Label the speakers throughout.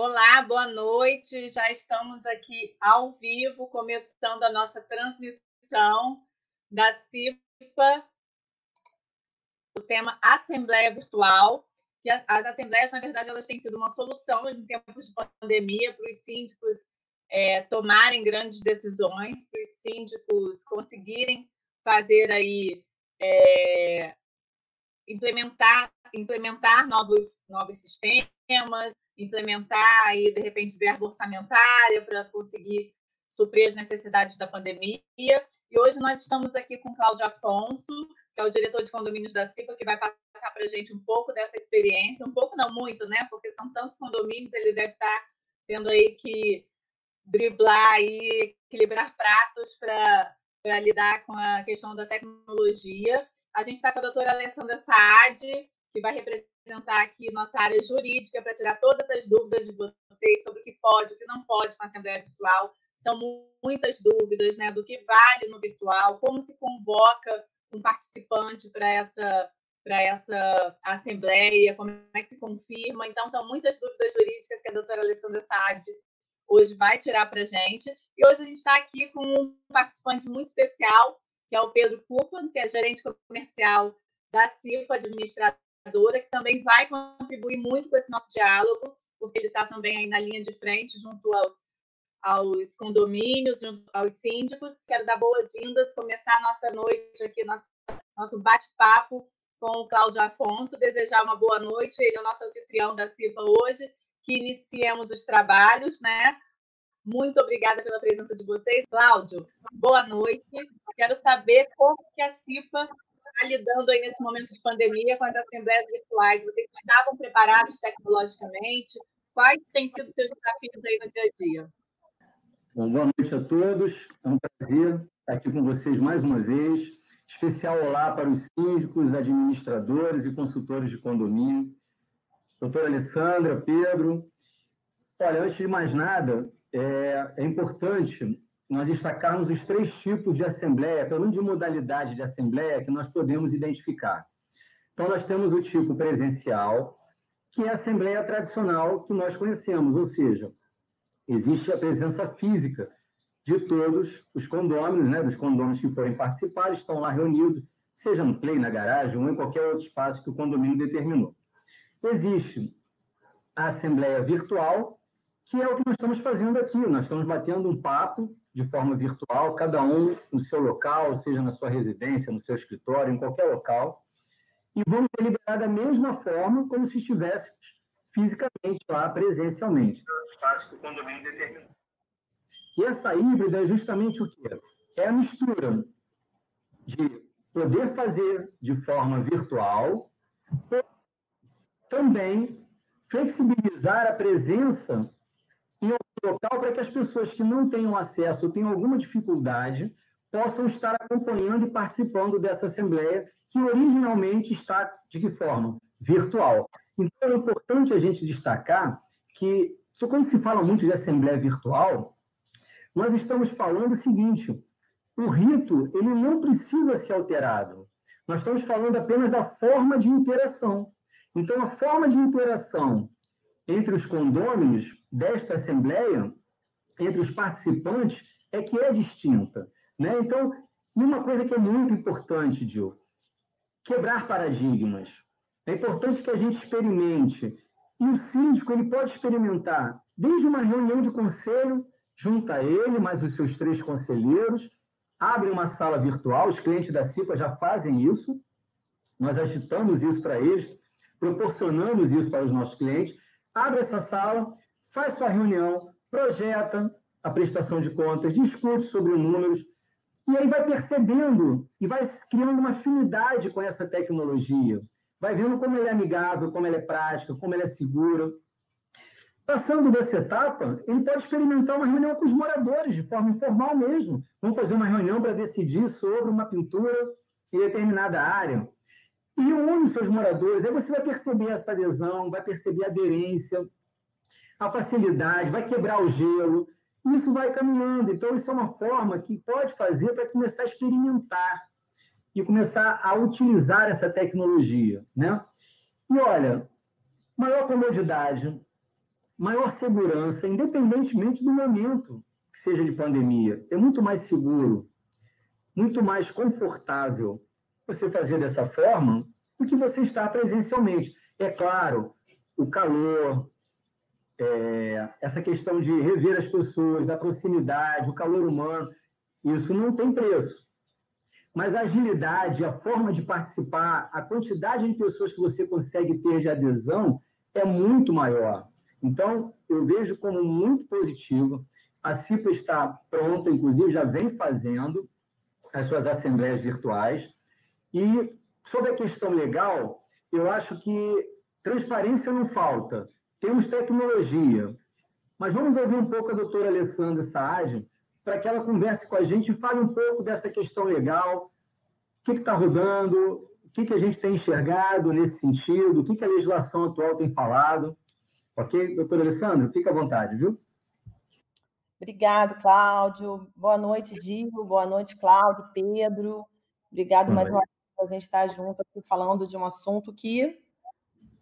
Speaker 1: Olá, boa noite. Já estamos aqui ao vivo, começando a nossa transmissão da CIPA, o tema Assembleia Virtual. Que as assembleias, na verdade, elas têm sido uma solução em tempos de pandemia para os síndicos é, tomarem grandes decisões, para os síndicos conseguirem fazer aí é, implementar implementar novos novos sistemas, implementar aí de repente verba orçamentária para conseguir suprir as necessidades da pandemia. E hoje nós estamos aqui com Cláudio Afonso, que é o diretor de condomínios da CIPA, que vai passar para a gente um pouco dessa experiência, um pouco não muito, né? Porque são tantos condomínios, ele deve estar tendo aí que driblar e equilibrar pratos para lidar com a questão da tecnologia. A gente está com a doutora Alessandra Saad, que vai representar aqui nossa área jurídica para tirar todas as dúvidas de vocês sobre o que pode, o que não pode com a Assembleia Virtual. São muitas dúvidas né, do que vale no virtual, como se convoca um participante para essa essa assembleia, como é que se confirma. Então, são muitas dúvidas jurídicas que a doutora Alessandra Saad hoje vai tirar para a gente. E hoje a gente está aqui com um participante muito especial, que é o Pedro Cupa, que é gerente comercial da CIPA, que também vai contribuir muito com esse nosso diálogo, porque ele está também aí na linha de frente, junto aos, aos condomínios, junto aos síndicos. Quero dar boas-vindas, começar a nossa noite aqui, nosso, nosso bate-papo com o Cláudio Afonso, desejar uma boa noite, ele é o nosso anfitrião da CIPA hoje, que iniciemos os trabalhos, né? Muito obrigada pela presença de vocês. Cláudio, boa noite. Quero saber como que a CIPA está lidando aí nesse momento de pandemia com as assembleias virtuais. Vocês estavam preparados tecnologicamente? Quais têm sido seus desafios aí no dia a dia?
Speaker 2: Bom, boa noite a todos. É um prazer estar aqui com vocês mais uma vez. Especial olá para os síndicos, administradores e consultores de condomínio. Doutora Alessandra, Pedro. Olha, antes de mais nada, é, é importante nós destacarmos os três tipos de assembleia, pelo menos de modalidade de assembleia, que nós podemos identificar. Então, nós temos o tipo presencial, que é a assembleia tradicional que nós conhecemos, ou seja, existe a presença física de todos os condôminos, né, dos condôminos que forem participar, estão lá reunidos, seja no play, na garagem ou em qualquer outro espaço que o condomínio determinou. Existe a assembleia virtual, que é o que nós estamos fazendo aqui. Nós estamos batendo um papo de forma virtual, cada um no seu local, seja na sua residência, no seu escritório, em qualquer local, e vamos deliberar da mesma forma como se estivéssemos fisicamente lá, presencialmente. Espaço que o condomínio determinou. E essa híbrida é justamente o quê? É a mistura de poder fazer de forma virtual, também flexibilizar a presença local para que as pessoas que não tenham acesso ou tenham alguma dificuldade possam estar acompanhando e participando dessa assembleia que originalmente está de que forma? Virtual. Então é importante a gente destacar que quando se fala muito de assembleia virtual, nós estamos falando o seguinte: o rito ele não precisa ser alterado. Nós estamos falando apenas da forma de interação. Então, a forma de interação entre os condôminos desta Assembleia, entre os participantes, é que é distinta. Né? Então, uma coisa que é muito importante, Dil, quebrar paradigmas. É importante que a gente experimente. E o síndico ele pode experimentar desde uma reunião de conselho, junta ele, mais os seus três conselheiros, abre uma sala virtual, os clientes da CIPA já fazem isso, nós agitamos isso para eles, proporcionamos isso para os nossos clientes, abre essa sala, faz sua reunião, projeta a prestação de contas, discute sobre números, e aí vai percebendo e vai criando uma afinidade com essa tecnologia. Vai vendo como ela é amigável, como ela é prática, como ela é segura. Passando dessa etapa, ele pode experimentar uma reunião com os moradores, de forma informal mesmo. Vamos fazer uma reunião para decidir sobre uma pintura em determinada área e une seus moradores. Aí você vai perceber essa adesão, vai perceber a aderência, a facilidade, vai quebrar o gelo. Isso vai caminhando. Então, isso é uma forma que pode fazer para começar a experimentar e começar a utilizar essa tecnologia. Né? E olha, maior comodidade, maior segurança, independentemente do momento que seja de pandemia. É muito mais seguro, muito mais confortável você fazer dessa forma do que você estar presencialmente. É claro, o calor, é, essa questão de rever as pessoas, da proximidade, o calor humano, isso não tem preço. Mas a agilidade, a forma de participar, a quantidade de pessoas que você consegue ter de adesão é muito maior. Então, eu vejo como muito positivo. A CIPA está pronta, inclusive já vem fazendo as suas assembleias virtuais. E sobre a questão legal, eu acho que transparência não falta. Temos tecnologia. Mas vamos ouvir um pouco a doutora Alessandra Saad, para que ela converse com a gente e fale um pouco dessa questão legal, o que está rodando, o que, que a gente tem enxergado nesse sentido, o que, que a legislação atual tem falado. Ok, doutora Alessandra? Fica à vontade, viu?
Speaker 3: Obrigado, Cláudio. Boa noite, Diego. Boa noite, Cláudio, Pedro. Obrigado mais uma vez por a gente estar junto aqui falando de um assunto que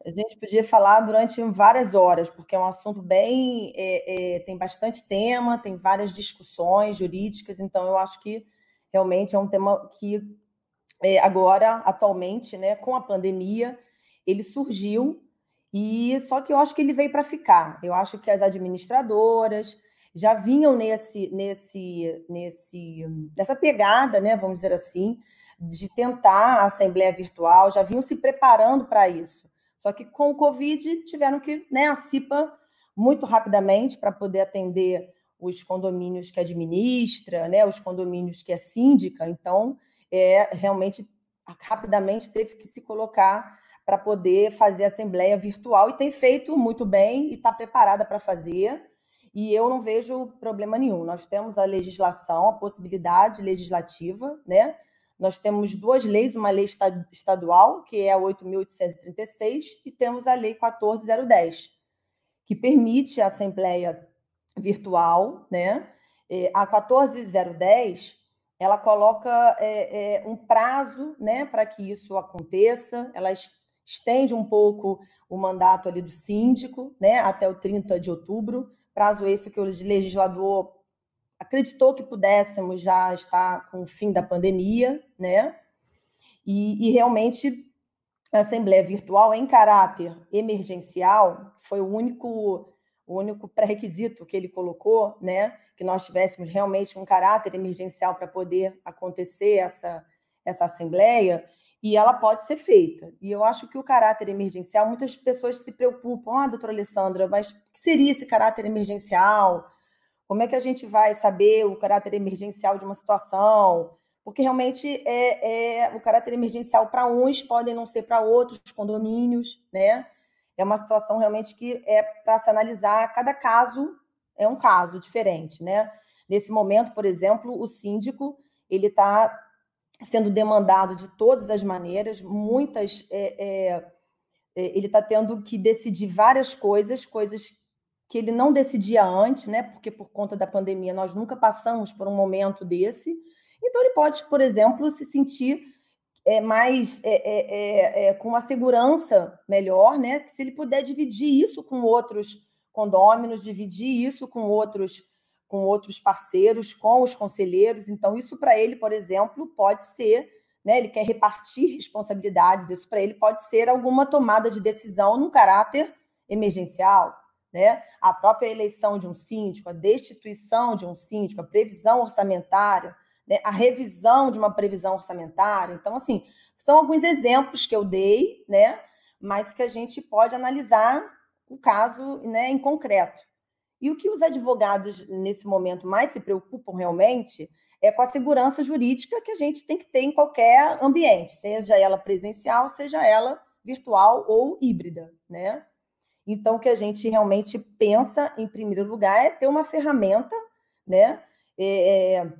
Speaker 3: a gente podia falar durante várias horas, porque é um assunto bem. É, é, tem bastante tema, tem várias discussões jurídicas, então eu acho que realmente é um tema que é, agora, atualmente, né, com a pandemia, ele surgiu, e só que eu acho que ele veio para ficar. Eu acho que as administradoras já vinham nesse, nesse, nesse, nessa pegada, né, vamos dizer assim, de tentar a assembleia virtual, já vinham se preparando para isso. Só que com o Covid tiveram que, né, a CIPA muito rapidamente para poder atender os condomínios que administra, né, os condomínios que é síndica. Então, é realmente rapidamente teve que se colocar para poder fazer assembleia virtual e tem feito muito bem e está preparada para fazer. E eu não vejo problema nenhum. Nós temos a legislação, a possibilidade legislativa, né? Nós temos duas leis, uma lei estadual, que é a 8.836, e temos a lei 14010, que permite a assembleia virtual, né? A 14010, ela coloca é, é, um prazo, né, para que isso aconteça. Ela estende um pouco o mandato ali do síndico, né, até o 30 de outubro. Prazo esse que o legislador acreditou que pudéssemos já estar com o fim da pandemia, né? E, e realmente a Assembleia Virtual, em caráter emergencial, foi o único o único pré-requisito que ele colocou, né, que nós tivéssemos realmente um caráter emergencial para poder acontecer essa, essa assembleia, e ela pode ser feita. E eu acho que o caráter emergencial, muitas pessoas se preocupam, ah, doutora Alessandra, mas o que seria esse caráter emergencial? Como é que a gente vai saber o caráter emergencial de uma situação? Porque realmente é, é o caráter emergencial para uns podem não ser para outros condomínios, né? É uma situação realmente que é para se analisar. Cada caso é um caso diferente, né? Nesse momento, por exemplo, o síndico ele está sendo demandado de todas as maneiras, muitas é, é, é ele está tendo que decidir várias coisas, coisas que ele não decidia antes, né? Porque por conta da pandemia nós nunca passamos por um momento desse. Então ele pode, por exemplo, se sentir é, mais é, é, é, é com uma segurança melhor, né? Se ele puder dividir isso com outros condôminos, dividir isso com outros com outros parceiros, com os conselheiros. Então isso para ele, por exemplo, pode ser, né? Ele quer repartir responsabilidades. Isso para ele pode ser alguma tomada de decisão num caráter emergencial né? A própria eleição de um síndico, a destituição de um síndico, a previsão orçamentária, né? a revisão de uma previsão orçamentária. Então, assim, são alguns exemplos que eu dei, né? Mas que a gente pode analisar o caso né, em concreto. E o que os advogados, nesse momento, mais se preocupam realmente é com a segurança jurídica que a gente tem que ter em qualquer ambiente, seja ela presencial, seja ela virtual ou híbrida, né? Então, o que a gente realmente pensa, em primeiro lugar, é ter uma ferramenta né, é, é,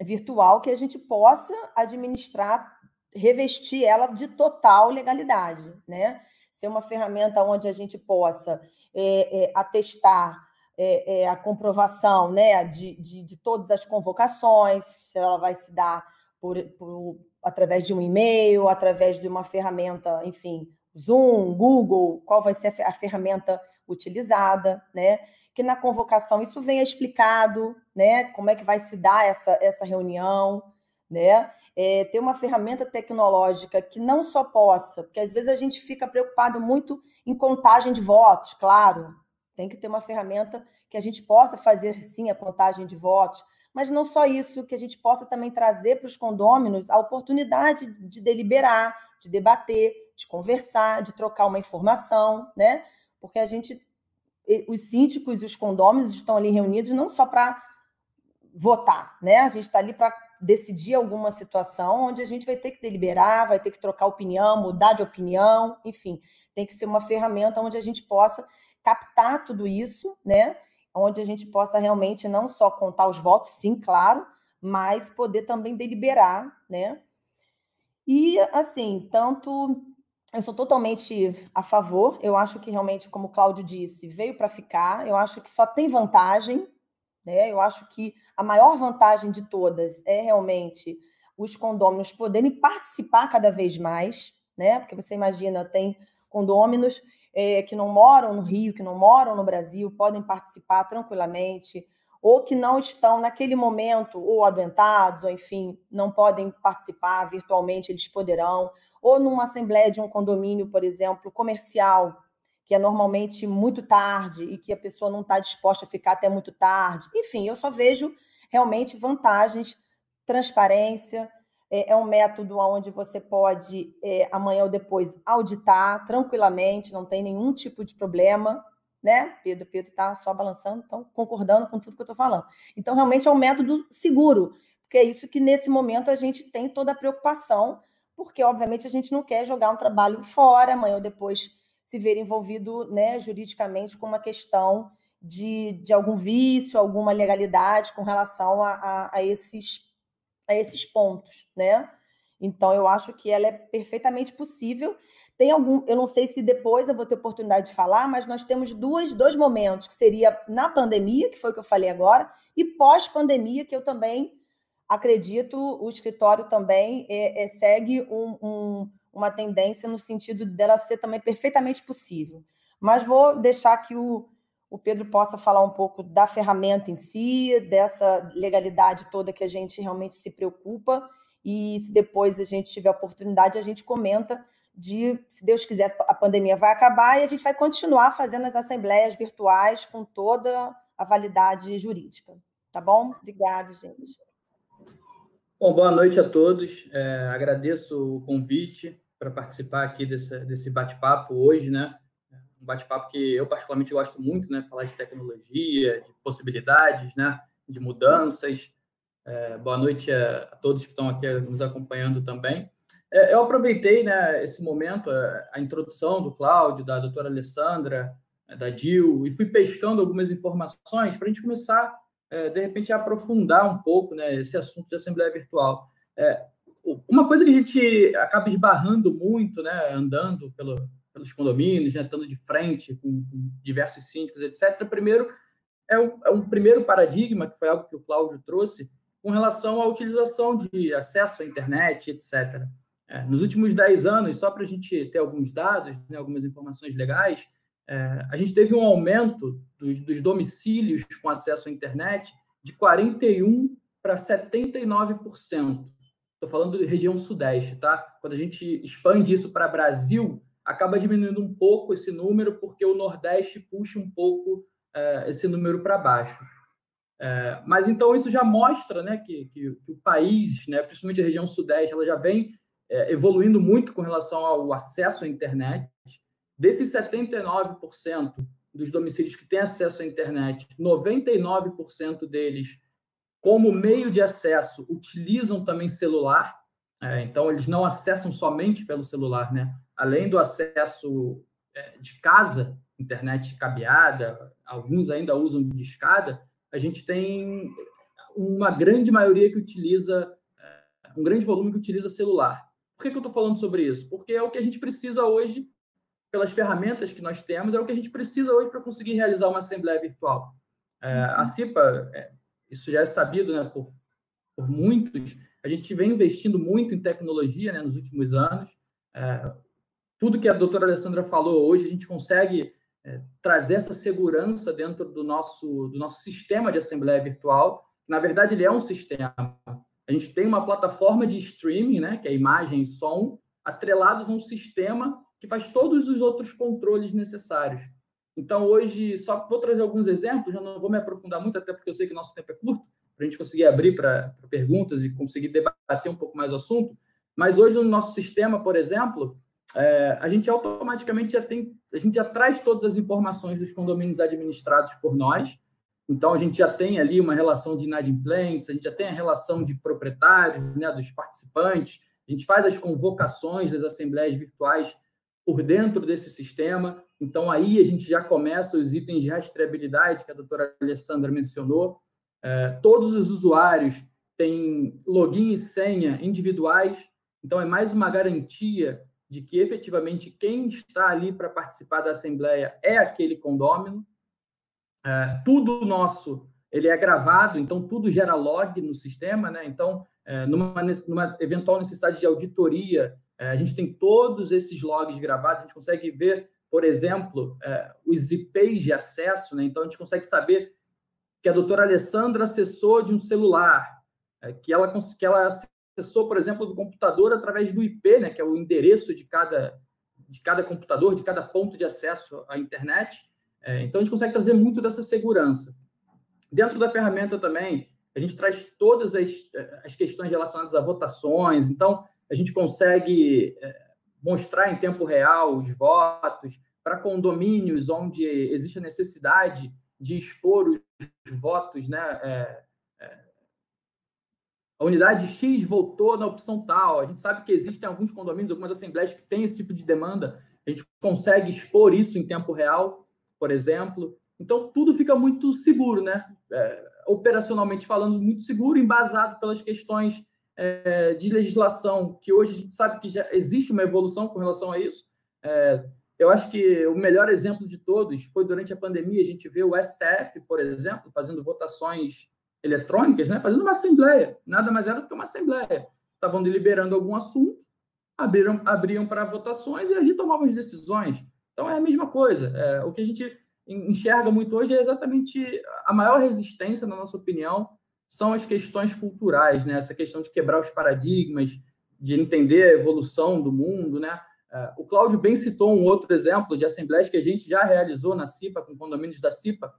Speaker 3: virtual que a gente possa administrar, revestir ela de total legalidade. Né? Ser uma ferramenta onde a gente possa é, é atestar é, é, a comprovação né, de, de, de, todas as convocações, se ela vai se dar por, por através de um e-mail, através de uma ferramenta, enfim, Zoom, Google, qual vai ser a ferramenta utilizada, né? Que na convocação isso venha explicado, né? Como é que vai se dar essa, essa reunião, né? É, ter uma ferramenta tecnológica que não só possa, porque às vezes a gente fica preocupado muito em contagem de votos, claro, tem que ter uma ferramenta que a gente possa fazer sim a contagem de votos, mas não só isso, que a gente possa também trazer para os condôminos a oportunidade de deliberar, de debater, de conversar, de trocar uma informação, né? Porque a gente, os síndicos e os condôminos estão ali reunidos não só para votar, né? A gente está ali para decidir alguma situação onde a gente vai ter que deliberar, vai ter que trocar opinião, mudar de opinião, enfim, tem que ser uma ferramenta onde a gente possa captar tudo isso, né? onde a gente possa realmente não só contar os votos, sim, claro, mas poder também deliberar, né? E assim, tanto eu sou totalmente a favor, eu acho que realmente, como o Cláudio disse, veio para ficar, eu acho que só tem vantagem, né? Eu acho que a maior vantagem de todas é realmente os condôminos poderem participar cada vez mais, né? Porque você imagina, tem condôminos é, que não moram no Rio, que não moram no Brasil, podem participar tranquilamente, ou que não estão naquele momento, ou adoentados, ou enfim, não podem participar virtualmente, eles poderão, ou numa assembleia de um condomínio, por exemplo, comercial, que é normalmente muito tarde e que a pessoa não está disposta a ficar até muito tarde. Enfim, eu só vejo realmente vantagens, transparência, é, é um método onde você pode, é, amanhã ou depois, auditar tranquilamente, não tem nenhum tipo de problema, né? Pedro, Pedro está só balançando, então concordando com tudo que eu estou falando. Então, realmente é um método seguro, porque é isso que nesse momento a gente tem toda a preocupação, porque obviamente a gente não quer jogar um trabalho fora, amanhã ou depois se ver envolvido né, juridicamente com uma questão de, de algum vício, alguma legalidade com relação a, a, a esses a esses pontos, né? Então, eu acho que ela é perfeitamente possível. Tem algum, eu não sei se depois eu vou ter oportunidade de falar, mas nós temos duas, dois momentos, que seria na pandemia, que foi o que eu falei agora, e pós-pandemia, que eu também acredito, o escritório também é, é, segue um, um, uma tendência no sentido dela ser também perfeitamente possível. Mas vou deixar que o, o Pedro possa falar um pouco da ferramenta em si, dessa legalidade toda que a gente realmente se preocupa, e se depois a gente tiver oportunidade, a gente comenta de, se Deus quiser, a pandemia vai acabar e a gente vai continuar fazendo as assembleias virtuais com toda a validade jurídica. Tá bom? Obrigado, gente.
Speaker 4: Bom, boa noite a todos. É, agradeço o convite para participar aqui desse, desse bate-papo hoje, né? um bate-papo que eu particularmente gosto muito, né? Falar de tecnologia, de possibilidades, né? De mudanças. É, boa noite a, a, todos que estão aqui nos acompanhando também. É, eu aproveitei, né? Esse momento, a, a introdução do Cláudio, da doutora Alessandra, é, da Dil, e fui pescando algumas informações para a gente começar, é, de repente, a aprofundar um pouco, né? Esse assunto de assembleia virtual. É, uma coisa que a gente acaba esbarrando muito, né? Andando pelo pelos condomínios, né, estando de frente com, com diversos síndicos, etc. Primeiro, é um, é um, primeiro paradigma, que foi algo que o Cláudio trouxe, com relação à utilização de acesso à internet, etc. É, nos últimos 10 anos, só para a gente ter alguns dados, né, algumas informações legais, é, a gente teve um aumento dos, dos domicílios com acesso à internet de 41% para 79%. Estou falando de região sudeste, tá? Quando a gente expande isso para Brasil, acaba diminuindo um pouco esse número, porque o Nordeste puxa um pouco é, esse número para baixo. É, mas então isso já mostra né, que, que, que, o país, né, principalmente a região Sudeste, ela já vem é, evoluindo muito com relação ao acesso à internet. Desses 79% dos domicílios que têm acesso à internet, 99% deles, como meio de acesso, utilizam também celular. É, então, eles não acessam somente pelo celular, né? além do acesso é, de casa, internet cabeada, alguns ainda usam de escada, a gente tem uma grande maioria que utiliza, é, um grande volume que utiliza celular. Por que, que eu estou falando sobre isso? Porque é o que a gente precisa hoje, pelas ferramentas que nós temos, é o que a gente precisa hoje para conseguir realizar uma assembleia virtual. É, a CIPA, é, isso já é sabido né, por, por muitos, a gente vem investindo muito em tecnologia né, nos últimos anos. É, tudo que a doutora Alessandra falou hoje, a gente consegue é, trazer essa segurança dentro do nosso, do nosso sistema de assembleia virtual. Na verdade, ele é um sistema. A gente tem uma plataforma de streaming, né, que é imagem e som, atrelados a um sistema que faz todos os outros controles necessários. Então, hoje, só vou trazer alguns exemplos, já não vou me aprofundar muito, até porque eu sei que nosso tempo é curto, para a gente conseguir abrir para perguntas e conseguir debater um pouco mais o assunto. Mas hoje, no nosso sistema, por exemplo, é, a gente automaticamente já tem, a gente já traz todas as informações dos condomínios administrados por nós. Então, a gente já tem ali uma relação de inadimplentes, a gente já tem a relação de proprietários, né, dos participantes, a gente faz as convocações das assembleias virtuais por dentro desse sistema. Então, aí a gente já começa os itens de rastreabilidade que a doutora Alessandra mencionou. É, todos os usuários têm login e senha individuais, então é mais uma garantia de que efetivamente quem está ali para participar da assembleia é aquele condômino. É, tudo nosso ele é gravado, então tudo gera log no sistema, né? Então, é, numa, numa eventual necessidade de auditoria é, a gente tem todos esses logs gravados, a gente consegue ver, por exemplo, é, os IPs de acesso, né? então a gente consegue saber que a doutora Alessandra acessou de um celular, é, que, ela, que ela acessou, por exemplo, do computador através do IP, né? que é o endereço de cada, de cada computador, de cada ponto de acesso à internet. É, então a gente consegue trazer muito dessa segurança. Dentro da ferramenta também, a gente traz todas as, as questões relacionadas a votações. Então, a gente consegue é, mostrar em tempo real os votos para condomínios onde existe a necessidade de expor os votos, né? É, é, a unidade X votou na opção tal. A gente sabe que existem alguns condomínios, algumas assembleias que têm esse tipo de demanda. A gente consegue expor isso em tempo real, por exemplo. Então, tudo fica muito seguro, né? É, operacionalmente falando, muito seguro, embasado pelas questões é, de legislação, que hoje a gente sabe que já existe uma evolução com relação a isso. É, eu acho que o melhor exemplo de todos foi durante a pandemia, a gente vê o STF, por exemplo, fazendo votações eletrônicas, né, fazendo uma assembleia, nada mais era do que uma assembleia. Estavam deliberando algum assunto, abriram, abriam para votações e ali tomavam as decisões. Então é a mesma coisa. É, o que a gente enxerga muito hoje é exatamente a maior resistência, na nossa opinião, são as questões culturais, né? Essa questão de quebrar os paradigmas, de entender a evolução do mundo, né? É, o Cláudio bem citou um outro exemplo de assembleias que a gente já realizou na CIPA, com condomínios da CIPA.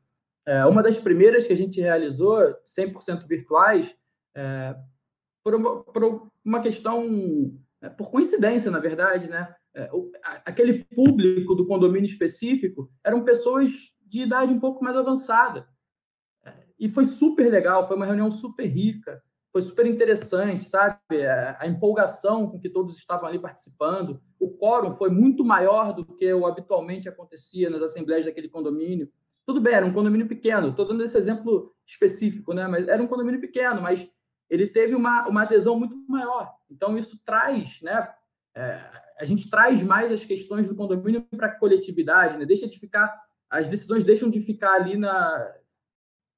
Speaker 4: É, uma das primeiras que a gente realizou, 100% virtuais, é, por, uma, por uma questão, por coincidência, na verdade, né? Aquele público do condomínio específico eram pessoas de idade um pouco mais avançada. E foi super legal, foi uma reunião super rica, foi super interessante, sabe? A empolgação com que todos estavam ali participando. O quórum foi muito maior do que o habitualmente acontecia nas assembleias daquele condomínio. Tudo bem, era um condomínio pequeno, estou dando esse exemplo específico, né? Mas era um condomínio pequeno, mas ele teve uma, uma adesão muito maior. Então, isso traz, né? É, a gente traz mais as questões do condomínio para a coletividade, né? Deixa de ficar, as decisões deixam de ficar ali na,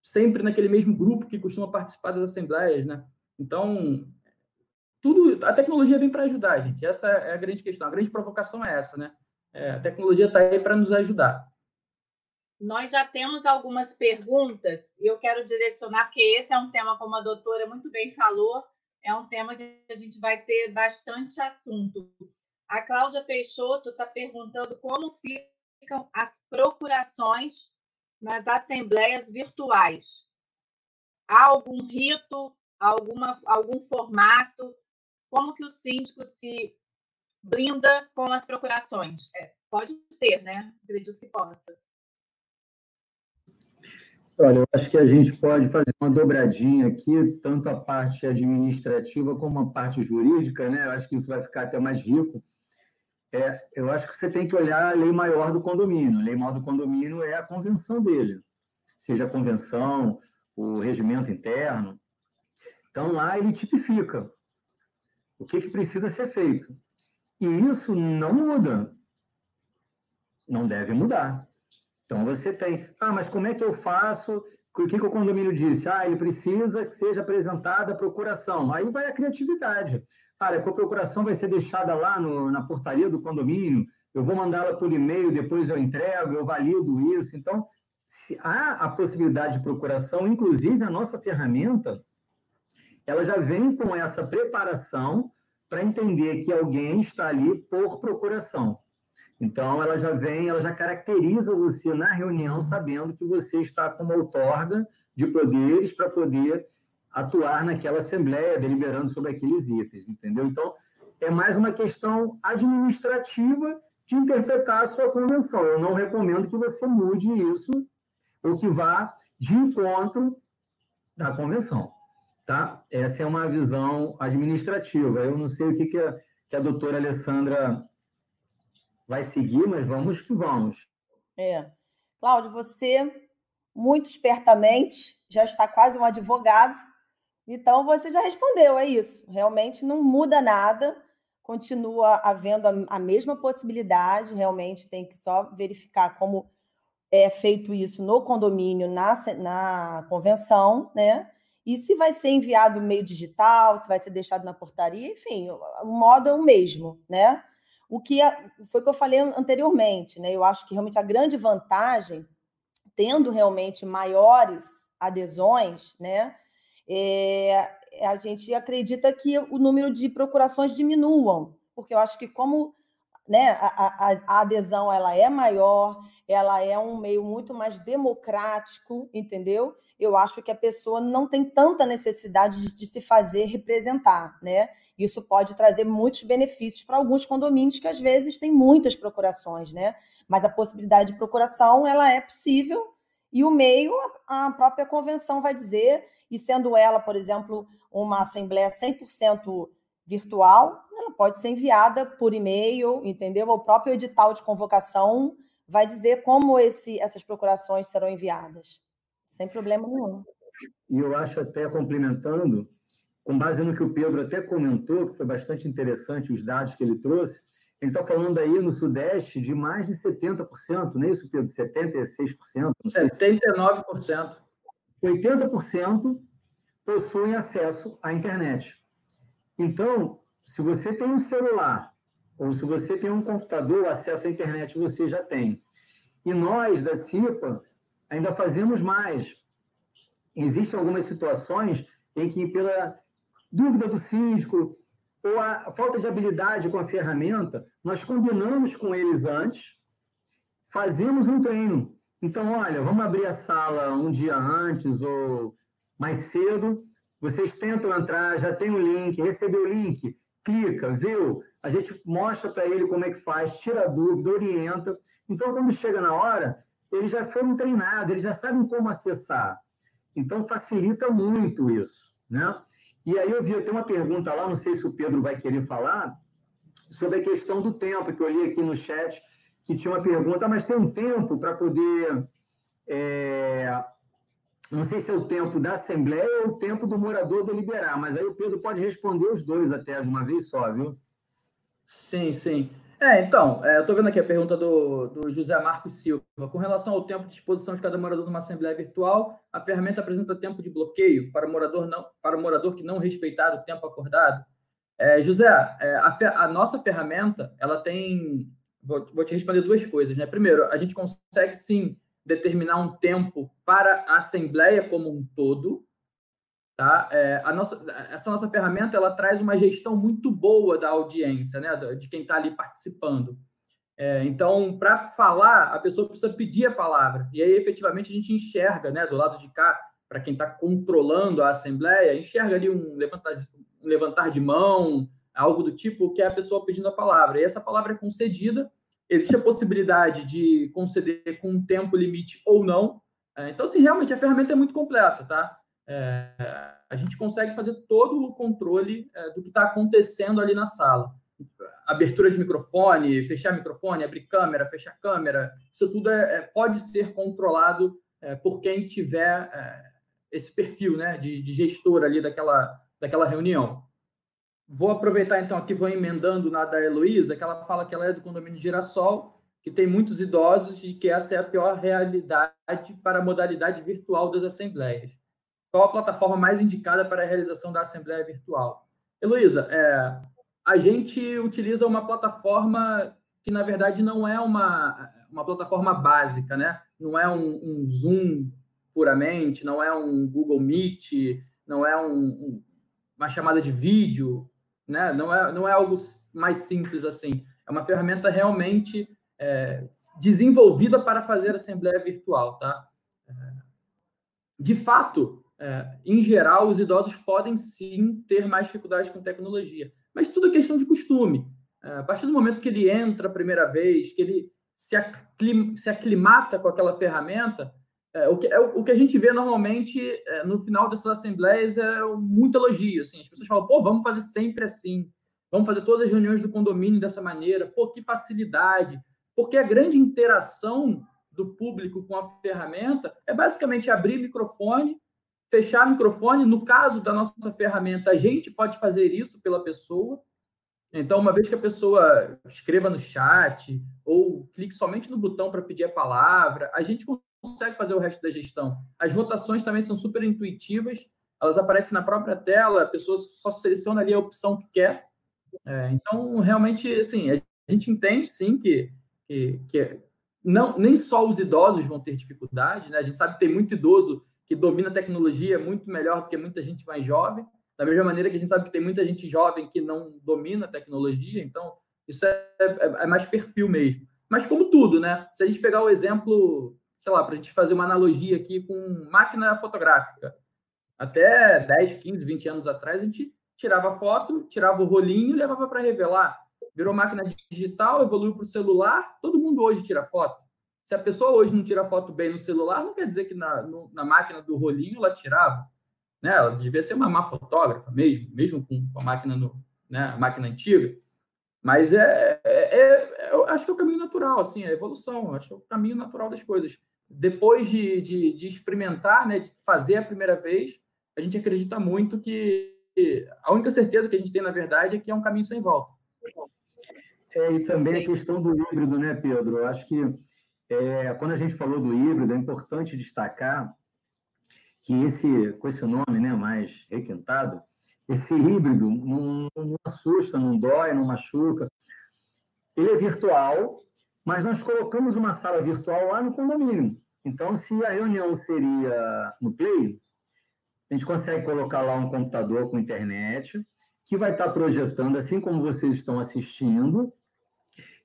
Speaker 4: sempre naquele mesmo grupo que costuma participar das assembleias, né? Então, tudo, a tecnologia vem para ajudar, gente. Essa é a grande questão. A grande provocação é essa, né? É, a tecnologia está aí para nos ajudar.
Speaker 1: Nós já temos algumas perguntas e eu quero direcionar, porque esse é um tema, como a doutora muito bem falou, é um tema que a gente vai ter bastante assunto. A Cláudia Peixoto está perguntando como ficam as procurações nas assembleias virtuais? Há algum rito, alguma, algum formato? Como que o síndico se blinda com as procurações? É, pode ter, né? Acredito que possa.
Speaker 2: Olha, eu acho que a gente pode fazer uma dobradinha aqui, tanto a parte administrativa como a parte jurídica, né? Eu acho que isso vai ficar até mais rico. É, eu acho que você tem que olhar a lei maior do condomínio. A lei maior do condomínio é a convenção dele, seja a convenção, o regimento interno. Então, lá ele tipifica o que, que precisa ser feito. E isso não muda. Não deve mudar. Então, você tem, ah, mas como é que eu faço? O que, que o condomínio disse? Ah, ele precisa que seja apresentada a procuração. Aí vai a criatividade. Cara, a procuração vai ser deixada lá no, na portaria do condomínio, eu vou mandá-la por e-mail, depois eu entrego, eu valido isso. Então, há a possibilidade de procuração, inclusive a nossa ferramenta, ela já vem com essa preparação para entender que alguém está ali por procuração. Então, ela já vem, ela já caracteriza você na reunião, sabendo que você está como outorga de poderes para poder atuar naquela assembleia, deliberando sobre aqueles itens, entendeu? Então, é mais uma questão administrativa de interpretar a sua convenção. Eu não recomendo que você mude isso ou que vá de encontro da convenção. Tá? Essa é uma visão administrativa. Eu não sei o que, que, a, que a doutora Alessandra vai seguir, mas vamos que vamos.
Speaker 3: É. Cláudio, você, muito espertamente, já está quase um advogado, então você já respondeu, é isso. Realmente não muda nada, continua havendo a, a mesma possibilidade, realmente tem que só verificar como é feito isso no condomínio, na, na convenção, né? E se vai ser enviado meio digital, se vai ser deixado na portaria, enfim, o modo é o mesmo, né? O que é, foi que eu falei anteriormente, né? Eu acho que realmente a grande vantagem, tendo realmente maiores adesões, né? É, a gente acredita que o número de procurações diminuam, porque eu acho que como né, a, a, a adesão ela é maior, ela é um meio muito mais democrático, entendeu? Eu acho que a pessoa não tem tanta necessidade de, de se fazer representar, né? Isso pode trazer muitos benefícios para alguns condomínios que às vezes têm muitas procurações, né? Mas a possibilidade de procuração ela é possível e o meio a própria convenção vai dizer, e sendo ela, por exemplo, uma assembleia 100% virtual, ela pode ser enviada por e-mail, entendeu? O próprio edital de convocação vai dizer como esse, essas procurações serão enviadas, sem problema nenhum.
Speaker 2: E eu acho até complementando, com base no que o Pedro até comentou, que foi bastante interessante os dados que ele trouxe, ele está falando aí no Sudeste de mais de 70%, não é isso, Pedro? 76%?
Speaker 4: 79%.
Speaker 2: 80% possuem acesso à internet. Então, se você tem um celular ou se você tem um computador, acesso à internet você já tem. E nós, da CIPA, ainda fazemos mais. Existem algumas situações em que, pela dúvida do síndico ou a falta de habilidade com a ferramenta, nós combinamos com eles antes, fazemos um treino. Então, olha, vamos abrir a sala um dia antes ou mais cedo, vocês tentam entrar, já tem o link, recebeu o link, clica, viu? A gente mostra para ele como é que faz, tira dúvida, orienta. Então, quando chega na hora, eles já foram treinados, eles já sabem como acessar. Então, facilita muito isso, né? E aí eu vi, tem uma pergunta lá, não sei se o Pedro vai querer falar, sobre a questão do tempo, que eu li aqui no chat, que tinha uma pergunta, mas tem um tempo para poder é, não sei se é o tempo da Assembleia ou o tempo do morador deliberar, mas aí o Pedro pode responder os dois até de uma vez só, viu?
Speaker 4: Sim, sim. É, então, é, eu estou vendo aqui a pergunta do, do José Marcos Silva. Com relação ao tempo de exposição de cada morador numa Assembleia Virtual, a ferramenta apresenta tempo de bloqueio para o morador, não, para o morador que não respeitar o tempo acordado? É, José, é, a, a, nossa ferramenta, ela tem... Vou, vou te responder duas coisas, né? Primeiro, a gente consegue, sim, determinar um tempo para a Assembleia como um todo. Tá? É, a nossa, essa nossa ferramenta ela traz uma gestão muito boa da audiência, né? de quem está ali participando. É, então, para falar, a pessoa precisa pedir a palavra. E aí, efetivamente, a gente enxerga né, do lado de cá, para quem está controlando a Assembleia, enxerga ali um levantar, um levantar de mão, algo do tipo, que é a pessoa pedindo a palavra. E essa palavra é concedida existe a possibilidade de conceder com um tempo limite ou não. É, então, assim, realmente a ferramenta é muito completa, tá? É, a gente consegue fazer todo o controle é, do que está acontecendo ali na sala. Abertura de microfone, fechar microfone, abrir câmera, fechar câmera, isso tudo é, é pode ser controlado é, por quem tiver esse perfil né, de, de gestor ali daquela, daquela reunião. Vou aproveitar então aqui, vou emendando na da Heloísa, que ela fala que ela é do condomínio Girassol, que tem muitos idosos e que essa é a pior realidade para a modalidade virtual das assembleias. Qual a plataforma mais indicada para a realização da assembleia virtual? Heloísa, é, a gente utiliza uma plataforma que na verdade não é uma, uma plataforma básica, né? Não é um, um Zoom puramente, não é um Google Meet, não é um, um, uma chamada de vídeo, né? Não é, não é algo mais simples assim. É uma ferramenta realmente é, desenvolvida para fazer assembleia virtual, tá? É, de fato, é, em geral, os idosos podem sim ter mais dificuldades com tecnologia, mas tudo é questão de costume. É, a partir do momento que ele entra a primeira vez, que ele se, aclim, se aclimata com aquela ferramenta, é, o, que, é, o que a gente vê normalmente é, no final dessas assembleias é muito elogio. Assim, as pessoas falam, pô, vamos fazer sempre assim, vamos fazer todas as reuniões do condomínio dessa maneira, pô, que facilidade. Porque a grande interação do público com a ferramenta é basicamente abrir microfone, fechar microfone. No caso da nossa ferramenta, a gente pode fazer isso pela pessoa. Então, uma vez que a pessoa escreva no chat ou clique somente no botão para pedir a palavra, a gente consegue fazer o resto da gestão. As votações também são super intuitivas, elas aparecem na própria tela, a pessoa só seleciona ali a opção que quer. É, então, realmente, assim, a gente entende sim que, que, que não, nem só os idosos vão ter dificuldade, né? A gente sabe que tem muito idoso que domina a tecnologia muito melhor do que muita gente mais jovem, da mesma maneira que a gente sabe que tem muita gente jovem que não domina a tecnologia, então isso é, é, é mais perfil mesmo. Mas como tudo, né? Se a gente pegar o exemplo, sei lá, para a gente fazer uma analogia aqui com máquina fotográfica, até 10, 15, 20 anos atrás, a gente tirava foto, tirava o rolinho e levava para revelar. Virou máquina digital, evoluiu para o celular, todo mundo hoje tira foto. Se a pessoa hoje não tira foto bem no celular, não quer dizer que na, no, na máquina do rolinho ela tirava. Né? Ela devia ser uma má fotógrafa mesmo, mesmo com, a máquina no, né, a máquina antiga. Mas é, é, é, eu acho que é o caminho natural, assim, é a evolução, acho que é o caminho natural das coisas. Depois de, de, de experimentar, né, de fazer a primeira vez, a gente acredita muito que a única certeza que a gente tem, na verdade, é que é um caminho sem volta.
Speaker 2: É, e também a questão do híbrido, né, Pedro? Eu acho que é, quando a gente falou do híbrido, é importante destacar que esse, com esse nome né, mais requintado, esse híbrido não, não assusta, não dói, não machuca. Ele é virtual, mas nós colocamos uma sala virtual lá no condomínio. Então, se a reunião seria no Play, a gente consegue colocar lá um computador com internet, que vai estar projetando, assim como vocês estão assistindo,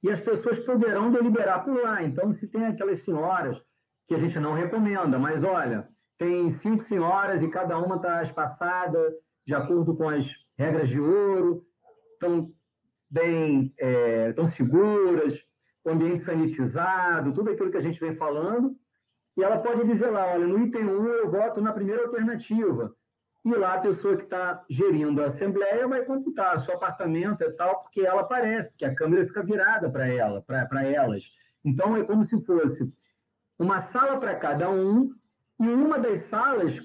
Speaker 2: e as pessoas poderão deliberar por lá. Então, se tem aquelas senhoras que a gente não recomenda, mas olha, tem cinco senhoras e cada uma está espaçada de acordo com as regras de ouro, estão bem, é, estão seguras, o ambiente sanitizado, tudo aquilo que a gente vem falando, e ela pode dizer lá, olha, no item 1 eu voto na primeira alternativa, e lá a pessoa que está gerindo a assembleia vai computar seu apartamento e tal, porque ela aparece, porque a câmera fica virada para ela, para elas. Então é como se fosse uma sala para cada um, e uma das salas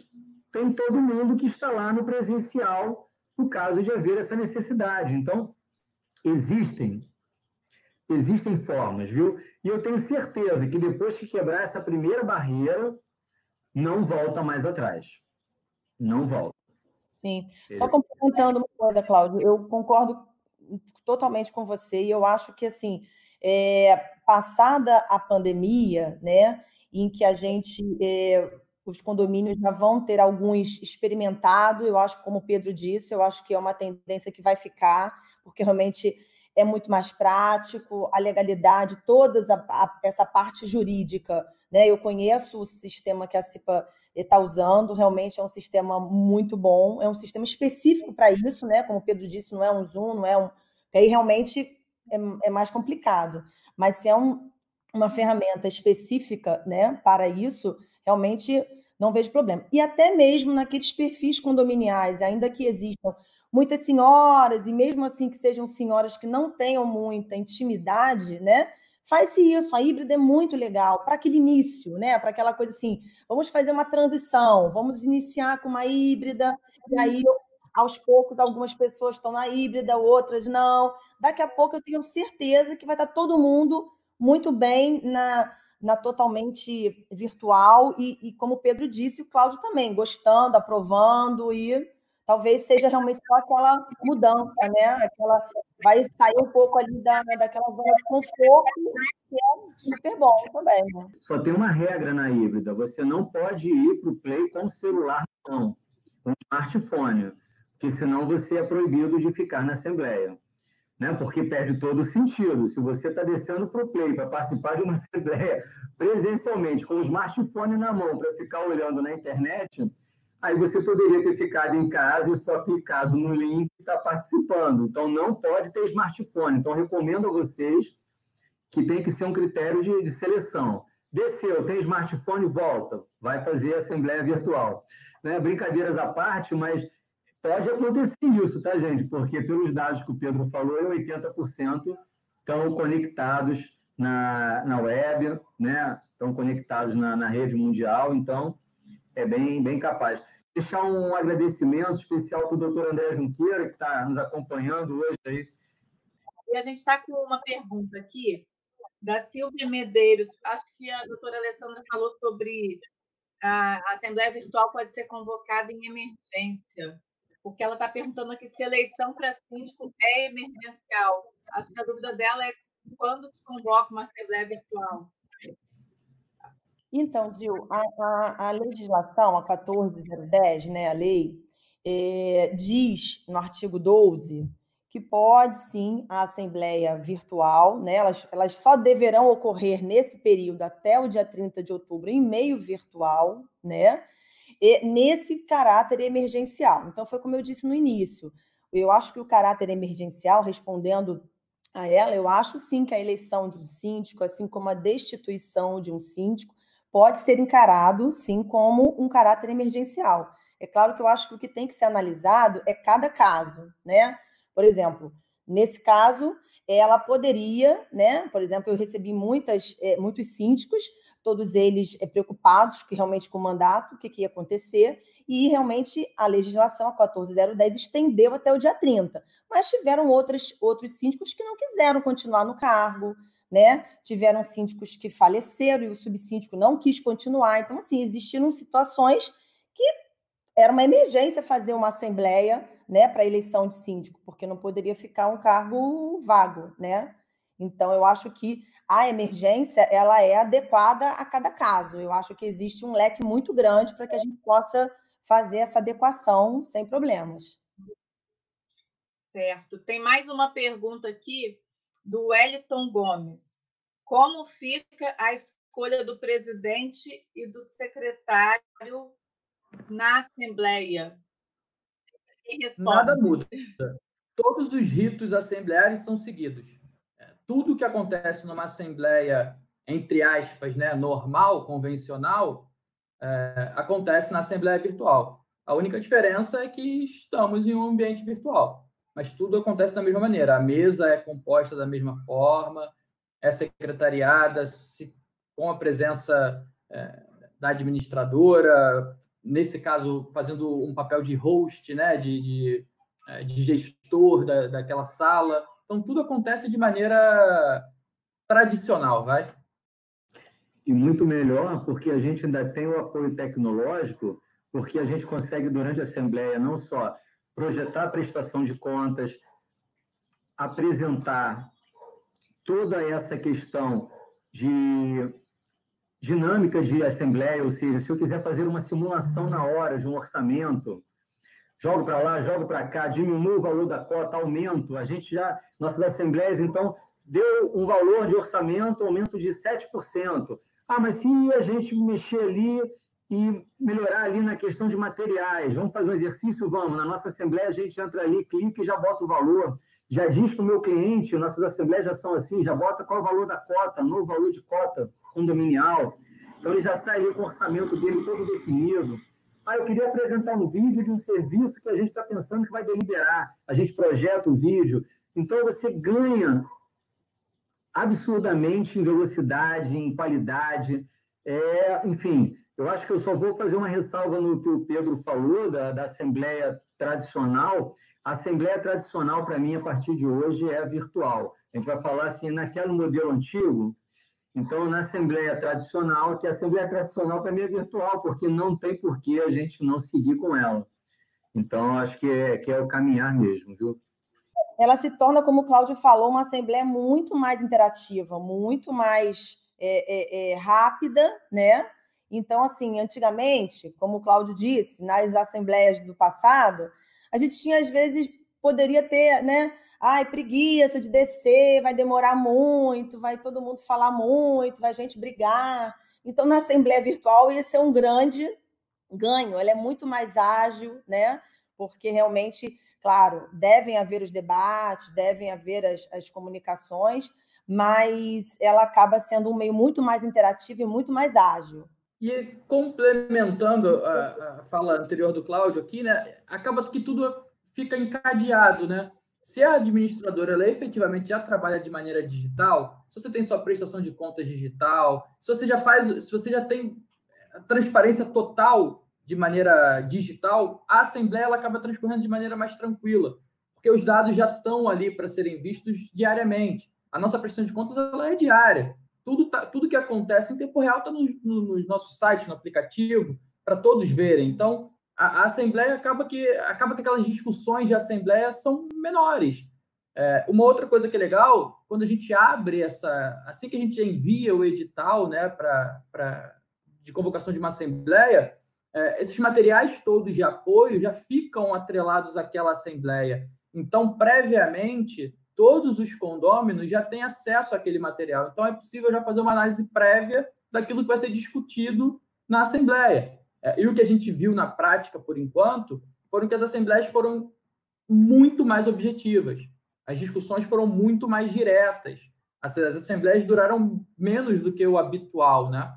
Speaker 2: tem todo mundo que está lá no presencial, no caso de haver essa necessidade. Então, existem existem formas, viu? E eu tenho certeza que depois que quebrar essa primeira barreira, não volta mais atrás não volta.
Speaker 3: Sim. Só complementando uma coisa, Cláudio, eu concordo totalmente com você e eu acho que, assim, é, passada a pandemia, né, em que a gente, é, os condomínios já vão ter alguns experimentado, eu acho, como o Pedro disse, eu acho que é uma tendência que vai ficar, porque realmente é muito mais prático, a legalidade, toda essa parte jurídica, né, eu conheço o sistema que a CIPA está usando, realmente é um sistema muito bom, é um sistema específico para isso, né? Como o Pedro disse, não é um Zoom, não é um. Aí realmente é, é mais complicado. Mas se é um, uma ferramenta específica né, para isso, realmente não vejo problema. E até mesmo naqueles perfis condominiais, ainda que existam muitas senhoras, e mesmo assim que sejam senhoras que não tenham muita intimidade, né? Faz-se isso, a híbrida é muito legal para aquele início, né? Para aquela coisa assim, vamos fazer uma transição, vamos iniciar com uma híbrida, e aí aos poucos algumas pessoas estão na híbrida, outras não. Daqui a pouco eu tenho certeza que vai estar todo mundo muito bem na, na totalmente virtual e, e como o Pedro disse, o Cláudio também, gostando, aprovando e talvez seja realmente só aquela mudança, né? Aquela vai sair um pouco ali da, daquela zona de conforto, que é super bom também. Né?
Speaker 2: Só tem uma regra na híbrida: você não pode ir para o play com o celular não, com o smartphone, porque senão você é proibido de ficar na Assembleia. Né? Porque perde todo o sentido. Se você está descendo para o play para participar de uma Assembleia presencialmente, com o smartphone na mão, para ficar olhando na internet aí você poderia ter ficado em casa e só clicado no link e estar tá participando. Então, não pode ter smartphone. Então, recomendo a vocês que tem que ser um critério de, de seleção. Desceu, tem smartphone, volta. Vai fazer assembleia virtual. Né? Brincadeiras à parte, mas pode acontecer isso, tá, gente? Porque pelos dados que o Pedro falou, 80% estão conectados na, na web, né? estão conectados na, na rede mundial. Então, é bem, bem capaz. Deixar um agradecimento especial para o doutor André Junqueira, que está nos acompanhando hoje aí.
Speaker 1: E a gente está com uma pergunta aqui da Silvia Medeiros. Acho que a doutora Alessandra falou sobre a Assembleia Virtual pode ser convocada em emergência, porque ela está perguntando aqui se eleição para síndico é emergencial. Acho que a dúvida dela é quando se convoca uma Assembleia Virtual.
Speaker 3: Então, Gil, a, a, a legislação, a 14010, né, a lei, é, diz no artigo 12 que pode sim a assembleia virtual, né? Elas, elas só deverão ocorrer nesse período até o dia 30 de outubro em meio virtual, né? E nesse caráter emergencial. Então, foi como eu disse no início. Eu acho que o caráter emergencial, respondendo a ela, eu acho sim que a eleição de um síndico, assim como a destituição de um síndico, pode ser encarado, sim, como um caráter emergencial. É claro que eu acho que o que tem que ser analisado é cada caso, né? Por exemplo, nesse caso, ela poderia, né? Por exemplo, eu recebi muitas, é, muitos síndicos, todos eles é, preocupados que realmente com o mandato, o que, que ia acontecer, e realmente a legislação, a 14010, estendeu até o dia 30. Mas tiveram outros, outros síndicos que não quiseram continuar no cargo, né? Tiveram síndicos que faleceram e o subsíndico não quis continuar. Então, assim, existiram situações que era uma emergência fazer uma assembleia, né, para eleição de síndico, porque não poderia ficar um cargo vago, né? Então, eu acho que a emergência ela é adequada a cada caso. Eu acho que existe um leque muito grande para que a gente possa fazer essa adequação sem problemas.
Speaker 1: Certo. Tem mais uma pergunta aqui do Wellington Gomes. Como fica a escolha do presidente e do secretário na Assembleia?
Speaker 4: Nada muda. Todos os ritos assembleares são seguidos. É, tudo que acontece numa Assembleia, entre aspas, né, normal, convencional, é, acontece na Assembleia virtual. A única diferença é que estamos em um ambiente virtual mas tudo acontece da mesma maneira. A mesa é composta da mesma forma, é secretariada se, com a presença é, da administradora, nesse caso, fazendo um papel de host, né, de, de, é, de gestor da, daquela sala. Então, tudo acontece de maneira tradicional, vai?
Speaker 2: E muito melhor, porque a gente ainda tem o apoio tecnológico, porque a gente consegue, durante a Assembleia, não só projetar a prestação de contas, apresentar toda essa questão de dinâmica de assembleia, ou seja, se eu quiser fazer uma simulação na hora de um orçamento, jogo para lá, jogo para cá, diminuo o valor da cota, aumento, a gente já, nossas assembleias, então, deu um valor de orçamento, aumento de 7%. Ah, mas se a gente mexer ali e melhorar ali na questão de materiais. Vamos fazer um exercício? Vamos. Na nossa assembleia, a gente entra ali, clica e já bota o valor. Já diz para o meu cliente, nossas assembleias já são assim, já bota qual o valor da cota, novo valor de cota condominial. Então, ele já sai ali com o orçamento dele todo definido. Ah, eu queria apresentar um vídeo de um serviço que a gente está pensando que vai deliberar. A gente projeta o vídeo. Então, você ganha absurdamente em velocidade, em qualidade. É, enfim, eu acho que eu só vou fazer uma ressalva no que o Pedro falou da, da Assembleia tradicional. A Assembleia tradicional, para mim, a partir de hoje, é virtual. A gente vai falar assim, naquele modelo antigo, então, na Assembleia tradicional, que a Assembleia tradicional para mim é virtual, porque não tem por que a gente não seguir com ela. Então, acho que é, que é o caminhar mesmo, viu?
Speaker 3: Ela se torna, como o Cláudio falou, uma assembleia muito mais interativa, muito mais é, é, é, rápida, né? Então, assim, antigamente, como o Cláudio disse, nas assembleias do passado, a gente tinha, às vezes, poderia ter, né? Ai, preguiça de descer, vai demorar muito, vai todo mundo falar muito, vai gente brigar. Então, na assembleia virtual, ia ser um grande ganho. Ela é muito mais ágil, né? Porque realmente, claro, devem haver os debates, devem haver as, as comunicações, mas ela acaba sendo um meio muito mais interativo e muito mais ágil.
Speaker 4: E complementando a, a fala anterior do Cláudio aqui, né, acaba que tudo fica encadeado, né? Se a administradora ela efetivamente já trabalha de maneira digital, se você tem sua prestação de contas digital, se você já faz, se você já tem transparência total de maneira digital, a assembleia ela acaba transcorrendo de maneira mais tranquila, porque os dados já estão ali para serem vistos diariamente. A nossa prestação de contas ela é diária. Tudo, tá, tudo que acontece em tempo real está nos, nos nossos sites, no aplicativo, para todos verem. Então, a, a, Assembleia acaba que, acaba que aquelas discussões de Assembleia são menores. É, uma outra coisa que é legal, quando a gente abre essa. Assim que a gente envia o edital né, pra, pra, de convocação de uma Assembleia, é, esses materiais todos de apoio já ficam atrelados àquela Assembleia. Então, previamente, todos os condôminos já têm acesso àquele material. Então, é possível já fazer uma análise prévia daquilo que vai ser discutido na Assembleia. É, e o que a gente viu na prática, por enquanto, foram que as assembleias foram muito mais objetivas. As discussões foram muito mais diretas. As, assembleias duraram menos do que o habitual, né?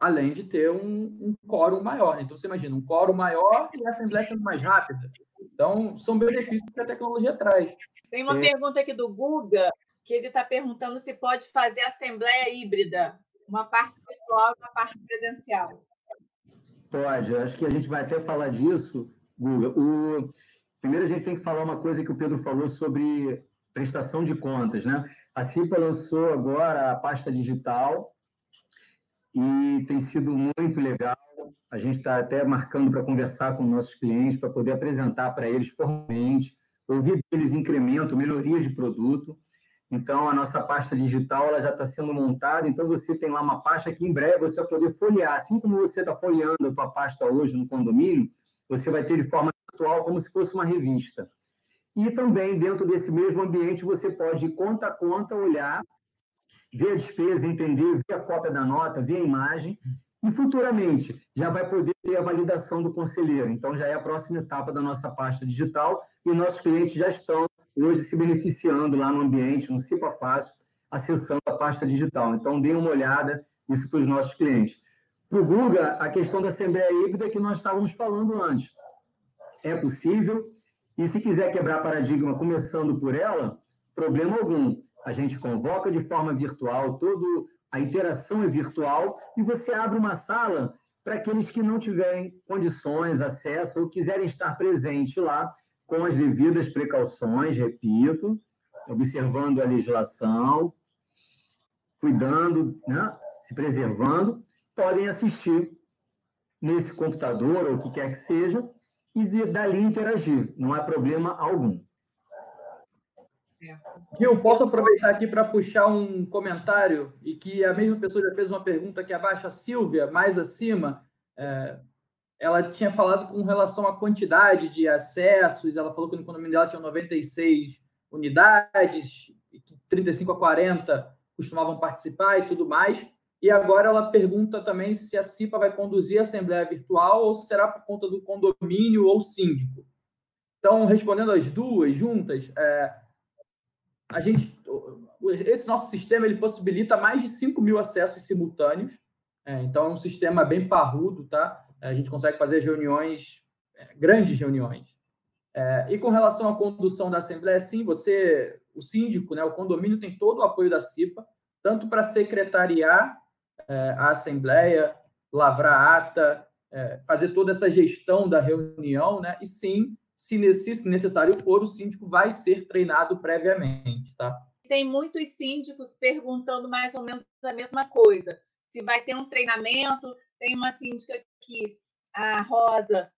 Speaker 4: Além de ter um, um quórum maior. Então, você imagina, um quórum maior e a assembleia sendo mais rápida. Então, são benefícios que a tecnologia traz.
Speaker 1: Tem uma é. pergunta aqui do Guga, que ele está perguntando se pode fazer assembleia híbrida, uma parte virtual e uma parte presencial.
Speaker 2: Pode, acho que a gente vai até falar disso, Guga. O... Primeiro, a gente tem que falar uma coisa que o Pedro falou sobre prestação de contas, né? A CIPA lançou agora a pasta digital e tem sido muito legal. A gente está até marcando para conversar com nossos clientes, para poder apresentar para eles formalmente, ouvir deles incremento, melhoria de produto. Então, a nossa pasta digital ela já está sendo montada. Então, você tem lá uma pasta que em breve você vai poder folhear. Assim como você está folheando a tua pasta hoje no condomínio, você vai ter de forma virtual como se fosse uma revista. E também, dentro desse mesmo ambiente, você pode conta a conta, olhar, ver a despesa, entender, ver a cópia da nota, ver a imagem. E futuramente já vai poder ter a validação do conselheiro. Então, já é a próxima etapa da nossa pasta digital e nossos clientes já estão hoje se beneficiando lá no ambiente, no Cipa Fácil, acessando a pasta digital. Então, dê uma olhada isso para os nossos clientes. Para o Guga, a questão da Assembleia Híbrida que nós estávamos falando antes. É possível, e se quiser quebrar paradigma começando por ela, problema algum. A gente convoca de forma virtual, todo a interação é virtual, e você abre uma sala para aqueles que não tiverem condições, acesso ou quiserem estar presente lá com as devidas precauções, repito, observando a legislação, cuidando, né, se preservando, podem assistir nesse computador ou o que quer que seja e dali interagir, não há problema algum.
Speaker 4: Gil, posso aproveitar aqui para puxar um comentário e que a mesma pessoa já fez uma pergunta aqui abaixo, a Silvia, mais acima, é, ela tinha falado com relação à quantidade de acessos, ela falou que no condomínio dela tinha 96 unidades, 35 a 40 costumavam participar e tudo mais. E agora ela pergunta também se a CIPA vai conduzir a assembleia virtual ou se será por conta do condomínio ou síndico. Então, respondendo as duas juntas, é, a gente, esse nosso sistema ele possibilita mais de 5 mil acessos simultâneos. É, então, é um sistema bem parrudo, tá? A gente consegue fazer reuniões, é, grandes reuniões. É, e com relação à condução da Assembleia, sim, você, o síndico, né, o condomínio tem todo o apoio da CIPA, tanto para secretariar é, a Assembleia, lavrar ata, é, fazer toda essa gestão da reunião, né, e sim, se necessário for, o síndico vai ser treinado previamente, tá?
Speaker 1: Tem muitos síndicos perguntando mais ou menos a mesma coisa. Se vai ter um treinamento, tem uma síndica que a Rosa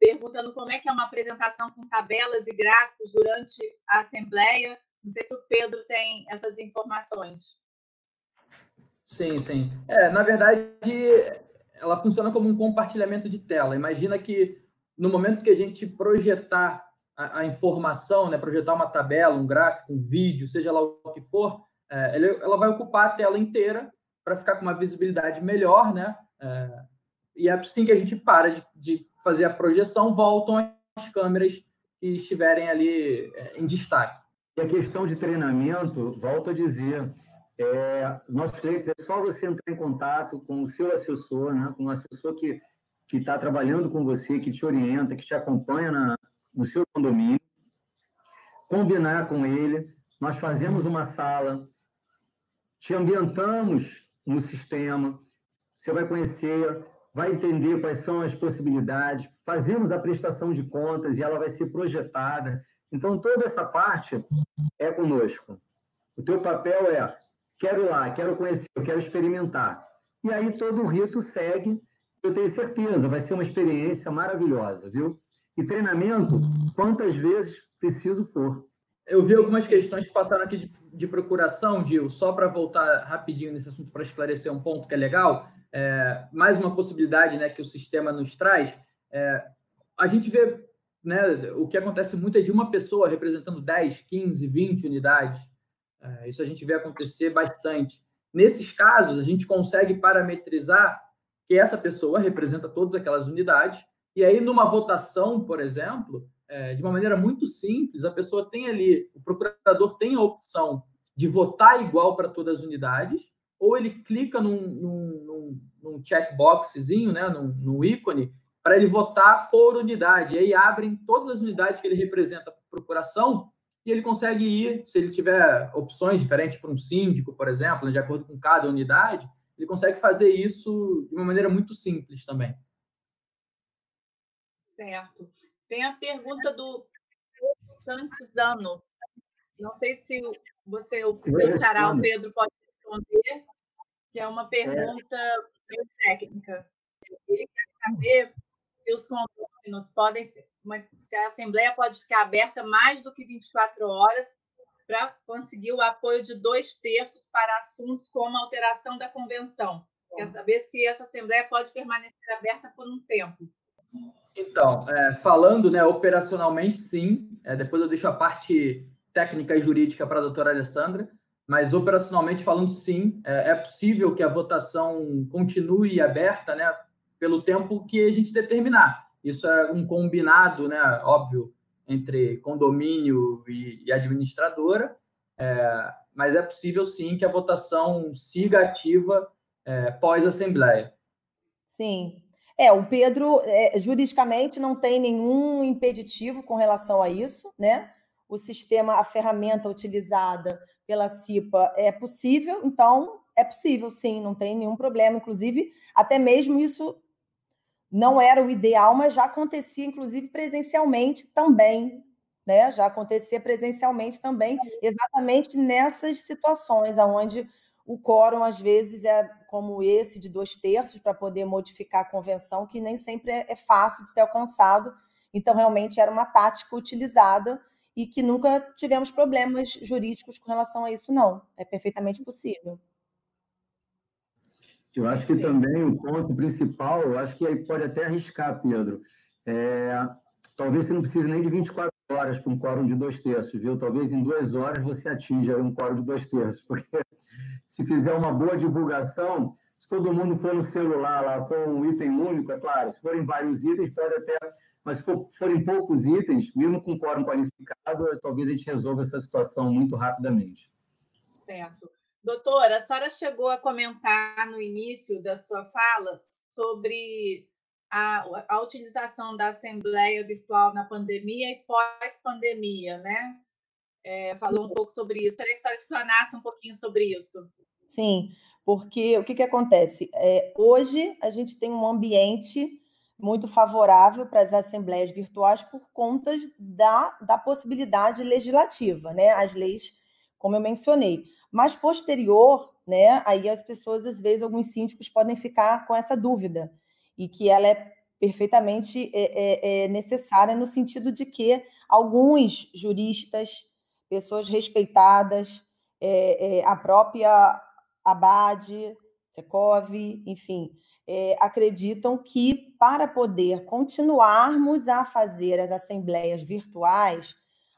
Speaker 1: perguntando como é que é uma apresentação com tabelas e gráficos durante a Assembleia. Não sei se o Pedro tem essas informações.
Speaker 4: Sim, sim. É, na verdade, ela funciona como um compartilhamento de tela. Imagina que no momento que a gente projetar a, a informação, né, projetar uma tabela, um gráfico, um vídeo, seja lá o que for, é, ela vai ocupar a tela inteira para ficar com uma visibilidade melhor, né? É, e é assim que a gente para de, de, fazer a projeção, voltam as câmeras que estiverem ali é, em destaque.
Speaker 2: E a questão de treinamento, volto a dizer, é, nossos clientes é só você entrar em contato com o seu assessor, né, com um assessor que que está trabalhando com você, que te orienta, que te acompanha na, no seu condomínio, combinar com ele. Nós fazemos uma sala, te ambientamos no sistema, você vai conhecer, vai entender quais são as possibilidades, fazemos a prestação de contas e ela vai ser projetada. Então, toda essa parte é conosco. O teu papel é, quero ir lá, quero conhecer, quero experimentar. E aí todo o rito segue, eu tenho certeza, vai ser uma experiência maravilhosa, viu? E treinamento, quantas vezes preciso for.
Speaker 4: Eu vi algumas questões que passaram aqui de, de procuração, Gil, só para voltar rapidinho nesse assunto para esclarecer um ponto que é legal. É, mais uma possibilidade né, que o sistema nos traz. É, a gente vê né, o que acontece muito é de uma pessoa representando 10, 15, 20 unidades. É, isso a gente vê acontecer bastante. Nesses casos, a gente consegue parametrizar que essa pessoa representa todas aquelas unidades e aí, numa votação, por exemplo, é, de uma maneira muito simples, a pessoa tem ali, o procurador tem a opção de votar igual para todas as unidades, ou ele clica num, num, num, num checkboxzinho, né, num, num ícone, para ele votar por unidade. E aí abrem todas as unidades que ele representa para procuração e ele consegue ir, se ele tiver opções diferentes para um síndico, por exemplo, né, de acordo com cada unidade, ele consegue fazer isso de uma maneira muito simples também.
Speaker 1: Certo. Tem a pergunta do Santizano. Não sei se você, o seu xará, o Pedro, pode responder, que é uma pergunta bem técnica. Ele quer saber se os condôminos podem, se a Assembleia pode ficar aberta mais do que 24 horas para conseguir o apoio de dois terços para assuntos como a alteração da convenção. Quer saber se essa Assembleia pode permanecer aberta por um tempo.
Speaker 4: Então, é, falando né, operacionalmente, sim. É, depois eu deixo a parte técnica e jurídica para a doutora Alessandra. Mas operacionalmente falando, sim, é, é, possível que a votação continue aberta né, pelo tempo que a gente determinar. Isso é um combinado, né, óbvio, entre condomínio e, e administradora. É, mas é possível, sim, que a votação siga ativa é, pós-assembleia.
Speaker 3: Sim, é, o Pedro, é, juridicamente, não tem nenhum impeditivo com relação a isso, né? O sistema, a ferramenta utilizada pela CIPA é possível, então é possível, sim, não tem nenhum problema. Inclusive, até mesmo isso não era o ideal, mas já acontecia, inclusive, presencialmente também, né? Já acontecia presencialmente também, exatamente nessas situações, onde o quórum, às vezes, é como esse de dois terços para poder modificar a convenção, que nem sempre é, é fácil de ser alcançado. Então, realmente, era uma tática utilizada e que nunca tivemos problemas jurídicos com relação a isso, não. É perfeitamente possível.
Speaker 2: Eu acho que também o ponto principal, eu acho que aí pode até arriscar, Pedro. É, talvez você não precise nem de 24 horas para um quórum de dois terços, viu? Talvez em duas horas você atinja um quórum de dois terços, porque se fizer uma boa divulgação, todo mundo for no celular lá, for um item único, é claro, se forem vários itens, pode até. Mas se, for, se forem poucos itens, mesmo com quórum qualificado, talvez a gente resolva essa situação muito rapidamente.
Speaker 1: Certo. Doutora, a senhora chegou a comentar no início da sua fala sobre a, a utilização da Assembleia Virtual na pandemia e pós-pandemia, né? É, falou um pouco sobre isso. Queria que a senhora explanasse um pouquinho sobre isso.
Speaker 3: Sim, porque o que, que acontece? É, hoje a gente tem um ambiente muito favorável para as assembleias virtuais por conta da, da possibilidade legislativa, né? As leis, como eu mencionei. Mas posterior, né? Aí as pessoas, às vezes, alguns síndicos podem ficar com essa dúvida e que ela é perfeitamente é, é, é necessária no sentido de que alguns juristas, pessoas respeitadas, é, é, a própria Abade, Secov, enfim, é, acreditam que para poder continuarmos a fazer as assembleias virtuais,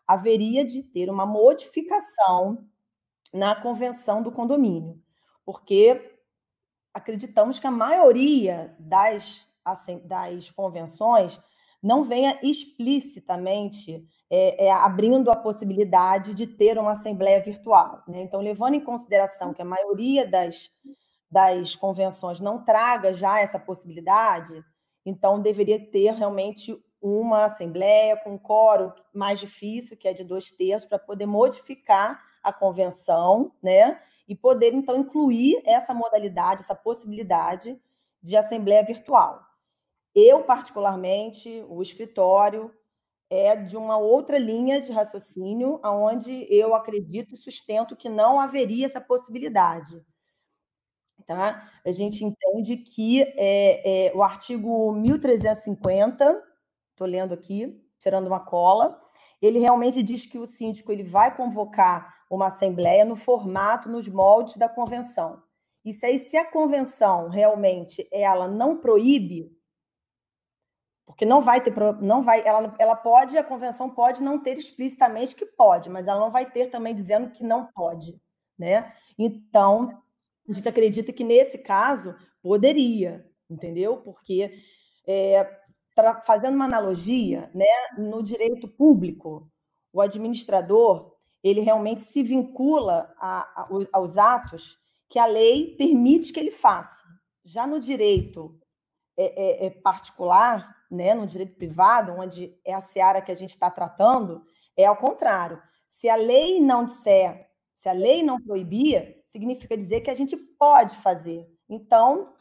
Speaker 3: haveria de ter uma modificação na convenção do condomínio, porque acreditamos que a maioria das, das convenções não venha explicitamente é, é, abrindo a possibilidade de ter uma assembleia virtual. Né? Então, levando em consideração que a maioria das, das convenções não traga já essa possibilidade, então deveria ter realmente uma assembleia com um coro mais difícil, que é de dois terços, para poder modificar a convenção, né? E poder, então, incluir essa modalidade, essa possibilidade de assembleia virtual. Eu, particularmente, o escritório é de uma outra linha de raciocínio, onde eu acredito e sustento que não haveria essa possibilidade. Tá? A gente entende que é, é, o artigo 1350 estou lendo aqui, tirando uma cola, ele realmente diz que o síndico ele vai convocar uma assembleia no formato, nos moldes da convenção. Se aí, se a convenção realmente ela não proíbe, porque não vai ter, não vai, ela, ela pode, a convenção pode não ter explicitamente que pode, mas ela não vai ter também dizendo que não pode, né? Então, a gente acredita que nesse caso poderia, entendeu? Porque é, fazendo uma analogia, né, no direito público, o administrador ele realmente se vincula a, a, aos atos que a lei permite que ele faça. Já no direito é, é, é particular, né, no direito privado, onde é a seara que a gente está tratando, é ao contrário. Se a lei não disser, se a lei não proibir, significa dizer que a gente pode fazer. Então,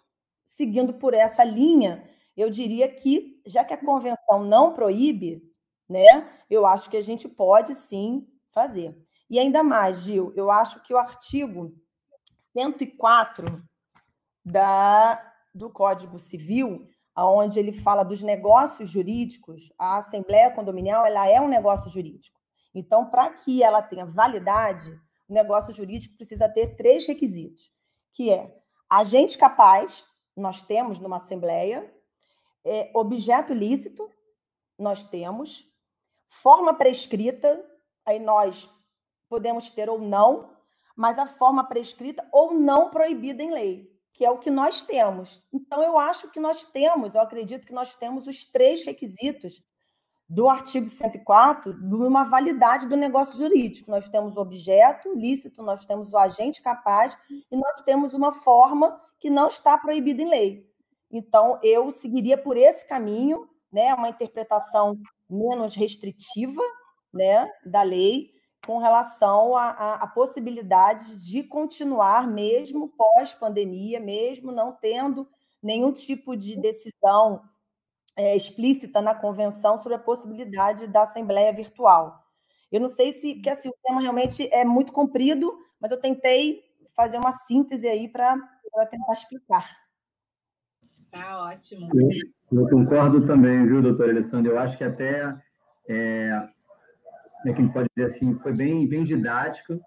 Speaker 3: seguindo por essa linha, eu diria que, já que a convenção não proíbe, né, eu acho que a gente pode sim fazer. E ainda mais, Gil, eu acho que o artigo 104 da, do Código Civil, onde ele fala dos negócios jurídicos, a Assembleia Condominial ela é um negócio jurídico. Então, para que ela tenha validade, o negócio jurídico precisa ter três requisitos, que é agente capaz, nós temos numa Assembleia, é, objeto ilícito, nós temos. Forma prescrita, aí nós podemos ter ou não, mas a forma prescrita ou não proibida em lei, que é o que nós temos. Então, eu acho que nós temos, eu acredito que nós temos os três requisitos do artigo 104 de uma validade do negócio jurídico. Nós temos o objeto lícito, nós temos o agente capaz e nós temos uma forma que não está proibida em lei. Então, eu seguiria por esse caminho, né, uma interpretação menos restritiva né, da lei com relação à possibilidade de continuar mesmo pós-pandemia, mesmo não tendo nenhum tipo de decisão é, explícita na convenção sobre a possibilidade da assembleia virtual. Eu não sei se, porque assim, o tema realmente é muito comprido, mas eu tentei fazer uma síntese aí para tentar explicar.
Speaker 1: Tá ótimo.
Speaker 2: Eu, eu concordo também, viu, doutor Alessandro? Eu acho que até, é, como é que a gente pode dizer assim, foi bem, bem didática.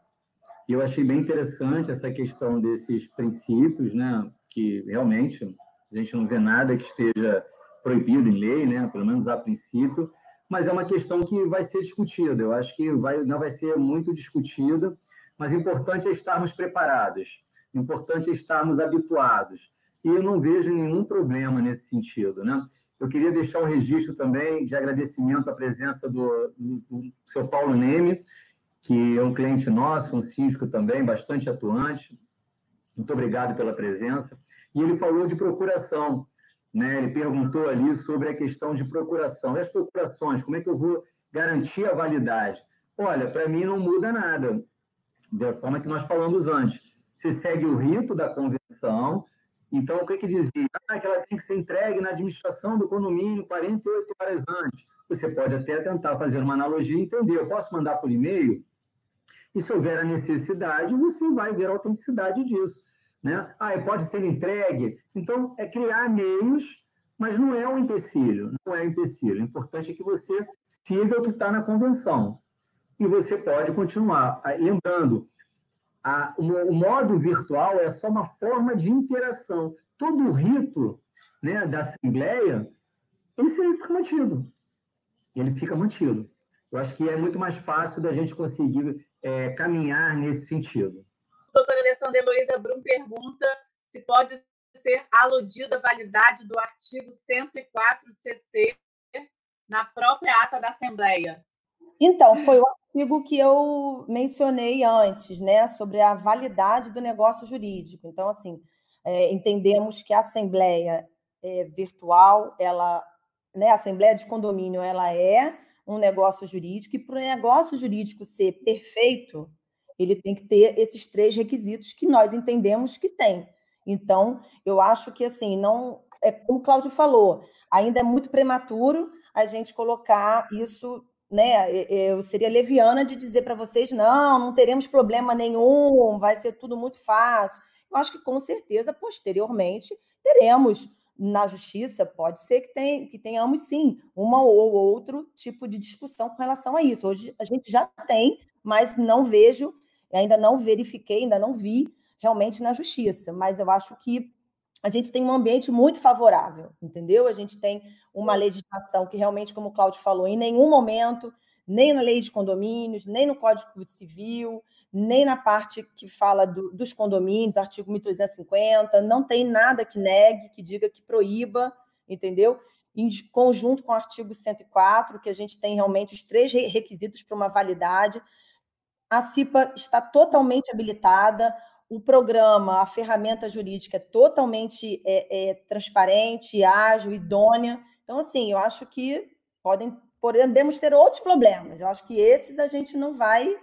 Speaker 2: E eu achei bem interessante essa questão desses princípios, né? Que realmente a gente não vê nada que esteja proibido em lei, né? Pelo menos a princípio. Mas é uma questão que vai ser discutida. Eu acho que vai, não vai ser muito discutida, mas o importante é estarmos preparados. O importante é estarmos habituados e eu não vejo nenhum problema nesse sentido. Né? Eu queria deixar um registro também de agradecimento à presença do, do, do seu Paulo Neme, que é um cliente nosso, um síndico também, bastante atuante. Muito obrigado pela presença. E ele falou de procuração. Né? Ele perguntou ali sobre a questão de procuração. E as procurações, como é que eu vou garantir a validade? Olha, para mim não muda nada, da forma que nós falamos antes. Você segue o rito da convenção, então, o que, que dizia? Ah, que ela tem que ser entregue na administração do condomínio 48 horas antes. Você pode até tentar fazer uma analogia e entender. Eu posso mandar por e-mail? E se houver a necessidade, você vai ver a autenticidade disso. Né? Ah, pode ser entregue. Então, é criar meios mas não é um empecilho, não é um empecilho. O importante é que você siga o que está na convenção. E você pode continuar. Lembrando, a, o, o, modo virtual é só uma forma de interação. Todo o rito né, da Assembleia, ele fica mantido. Ele fica mantido. Eu acho que é muito mais fácil da gente conseguir é, caminhar nesse sentido.
Speaker 1: Doutora Alessandra Heloísa Brum pergunta se pode ser aludida a validade do artigo 104CC na própria ata da Assembleia.
Speaker 3: Então, foi o artigo que eu mencionei antes, né, sobre a validade do negócio jurídico. Então, assim, é, entendemos que a Assembleia é, virtual, ela, né, a Assembleia de Condomínio, ela é um negócio jurídico, e para o negócio jurídico ser perfeito, ele tem que ter esses três requisitos que nós entendemos que tem. Então, eu acho que assim, não é como o Cláudio falou, ainda é muito prematuro a gente colocar isso, né? Eu seria leviana de dizer para vocês, não, não teremos problema nenhum, vai ser tudo muito fácil. Eu acho que com certeza, posteriormente, teremos na justiça, pode ser que, tem, que tenhamos sim uma ou outro tipo de discussão com relação a isso. Hoje a gente já tem, mas não vejo, ainda não verifiquei, ainda não vi realmente na justiça. Mas eu acho que a gente tem um ambiente muito favorável, entendeu? A gente tem uma legislação que realmente, como o Cláudio falou, em nenhum momento, nem na lei de condomínios, nem no Código Civil, nem na parte que fala do, dos condomínios, artigo 1350, não tem nada que negue, que diga que proíba, entendeu? Em conjunto com o artigo 104, que a gente tem realmente os três requisitos para uma validade. A CIPA está totalmente habilitada, o programa, a ferramenta jurídica é totalmente é, é, transparente, ágil, idônea. Então, assim, eu acho que podem, podemos ter outros problemas. Eu acho que esses a gente não vai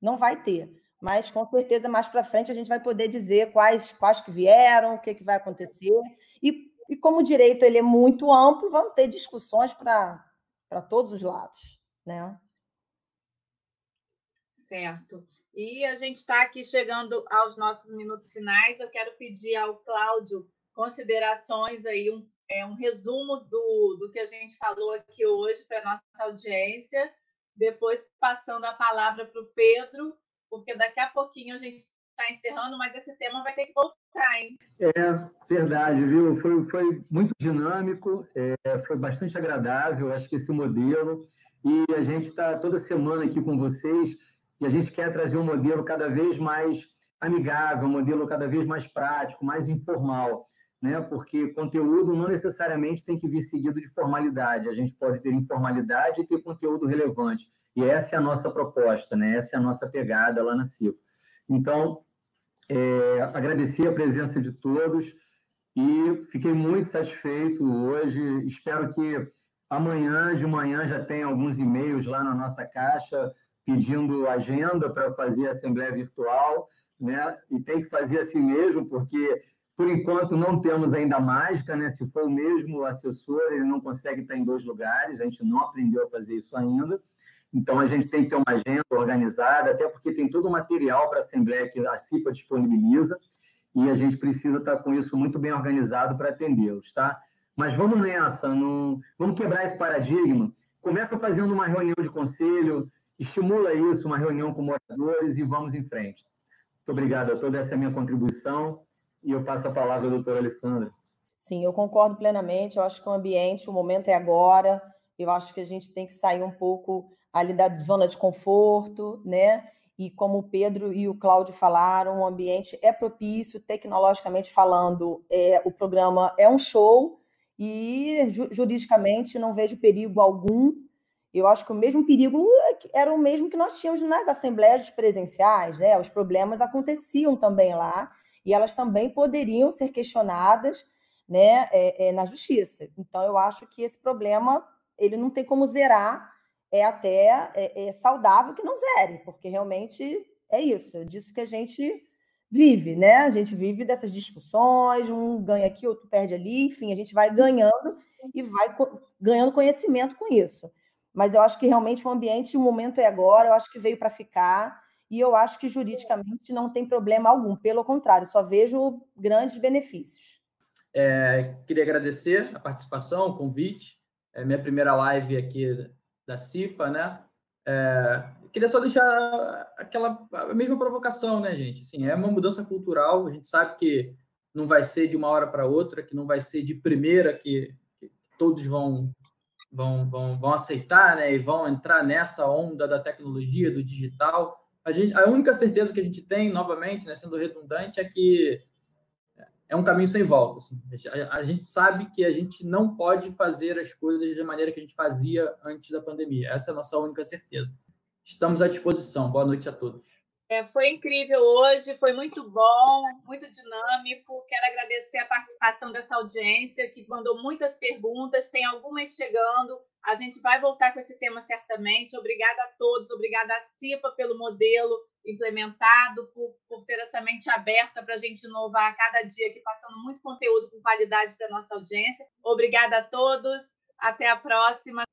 Speaker 3: não vai ter. Mas com certeza mais para frente a gente vai poder dizer quais, quais que vieram, o que, que vai acontecer. E, e como o direito ele é muito amplo, vamos ter discussões para todos os lados. Né?
Speaker 1: Certo. E a gente está aqui chegando aos nossos minutos finais. Eu quero pedir ao Cláudio considerações aí, um, é, um resumo do, do que a gente falou aqui hoje para a nossa audiência depois passando a palavra para o Pedro, porque daqui a pouquinho a gente está encerrando, mas esse tema vai ter que voltar, hein?
Speaker 2: É, verdade, viu? Foi, foi muito dinâmico, é, foi bastante agradável, acho que esse modelo, e a gente está toda semana aqui com vocês, e a gente quer trazer um modelo cada vez mais amigável, um modelo cada vez mais prático, mais informal né? porque conteúdo não necessariamente tem que vir seguido de formalidade. A gente pode ter informalidade e ter conteúdo relevante. E essa é a nossa proposta, né? essa é a nossa pegada lá na CIPO. Então, é, agradecer a presença de todos e fiquei muito satisfeito hoje. Espero que amanhã de manhã já tenha alguns e-mails lá na nossa caixa pedindo agenda para fazer a assembleia virtual, né? E tem que fazer assim mesmo, porque por enquanto, não temos ainda mágica, né? Se for o mesmo assessor, ele não consegue estar em dois lugares, a gente não aprendeu a fazer isso ainda. Então, a gente tem que ter uma agenda organizada, até porque tem todo o material para a Assembleia que a CIPA disponibiliza, e a gente precisa estar com isso muito bem organizado para atendê-los, tá? Mas vamos nessa, não... vamos quebrar esse paradigma. Começa fazendo uma reunião de conselho, estimula isso, uma reunião com moradores e vamos em frente. Muito obrigado a todos, essa é a minha contribuição e eu passo a palavra à doutora Alessandra.
Speaker 3: Sim, eu concordo plenamente. Eu acho que o ambiente, o momento é agora. Eu acho que a gente tem que sair um pouco ali da zona de conforto, né? E como o Pedro e o Cláudio falaram, o ambiente é propício, tecnologicamente falando, é, o programa é um show e juridicamente não vejo perigo algum. Eu acho que o mesmo perigo era o mesmo que nós tínhamos nas assembleias presenciais, né? Os problemas aconteciam também lá e elas também poderiam ser questionadas né, é, é, na justiça. Então, eu acho que esse problema ele não tem como zerar, é até é, é saudável que não zere, porque realmente é isso, é disso que a gente vive, né? A gente vive dessas discussões, um ganha aqui, outro perde ali, enfim, a gente vai ganhando e vai ganhando conhecimento com isso. Mas eu acho que realmente o ambiente, o momento é agora, eu acho que veio para ficar e eu acho que juridicamente não tem problema algum, pelo contrário, só vejo grandes benefícios.
Speaker 4: É, queria agradecer a participação, o convite. É minha primeira live aqui da CIPA, né? É, queria só deixar aquela a mesma provocação, né, gente? Assim, é uma mudança cultural. A gente sabe que não vai ser de uma hora para outra, que não vai ser de primeira que, que todos vão, vão, vão, vão aceitar, né? E vão entrar nessa onda da tecnologia, do digital. A, gente, a única certeza que a gente tem, novamente, né, sendo redundante, é que é um caminho sem volta. Assim. A, gente sabe que a gente não pode fazer as coisas da maneira que a gente fazia antes da pandemia. Essa é a nossa única certeza. Estamos à disposição. Boa noite a todos.
Speaker 1: É, foi incrível hoje, foi muito bom, muito dinâmico. Quero agradecer a participação dessa audiência que mandou muitas perguntas, tem algumas chegando. A gente vai voltar com esse tema certamente. Obrigada a todos, obrigada a CIPA pelo modelo implementado, por, por ter essa mente aberta para a gente inovar a cada dia, aqui passando muito conteúdo com qualidade para a nossa audiência. Obrigada a todos, até a próxima.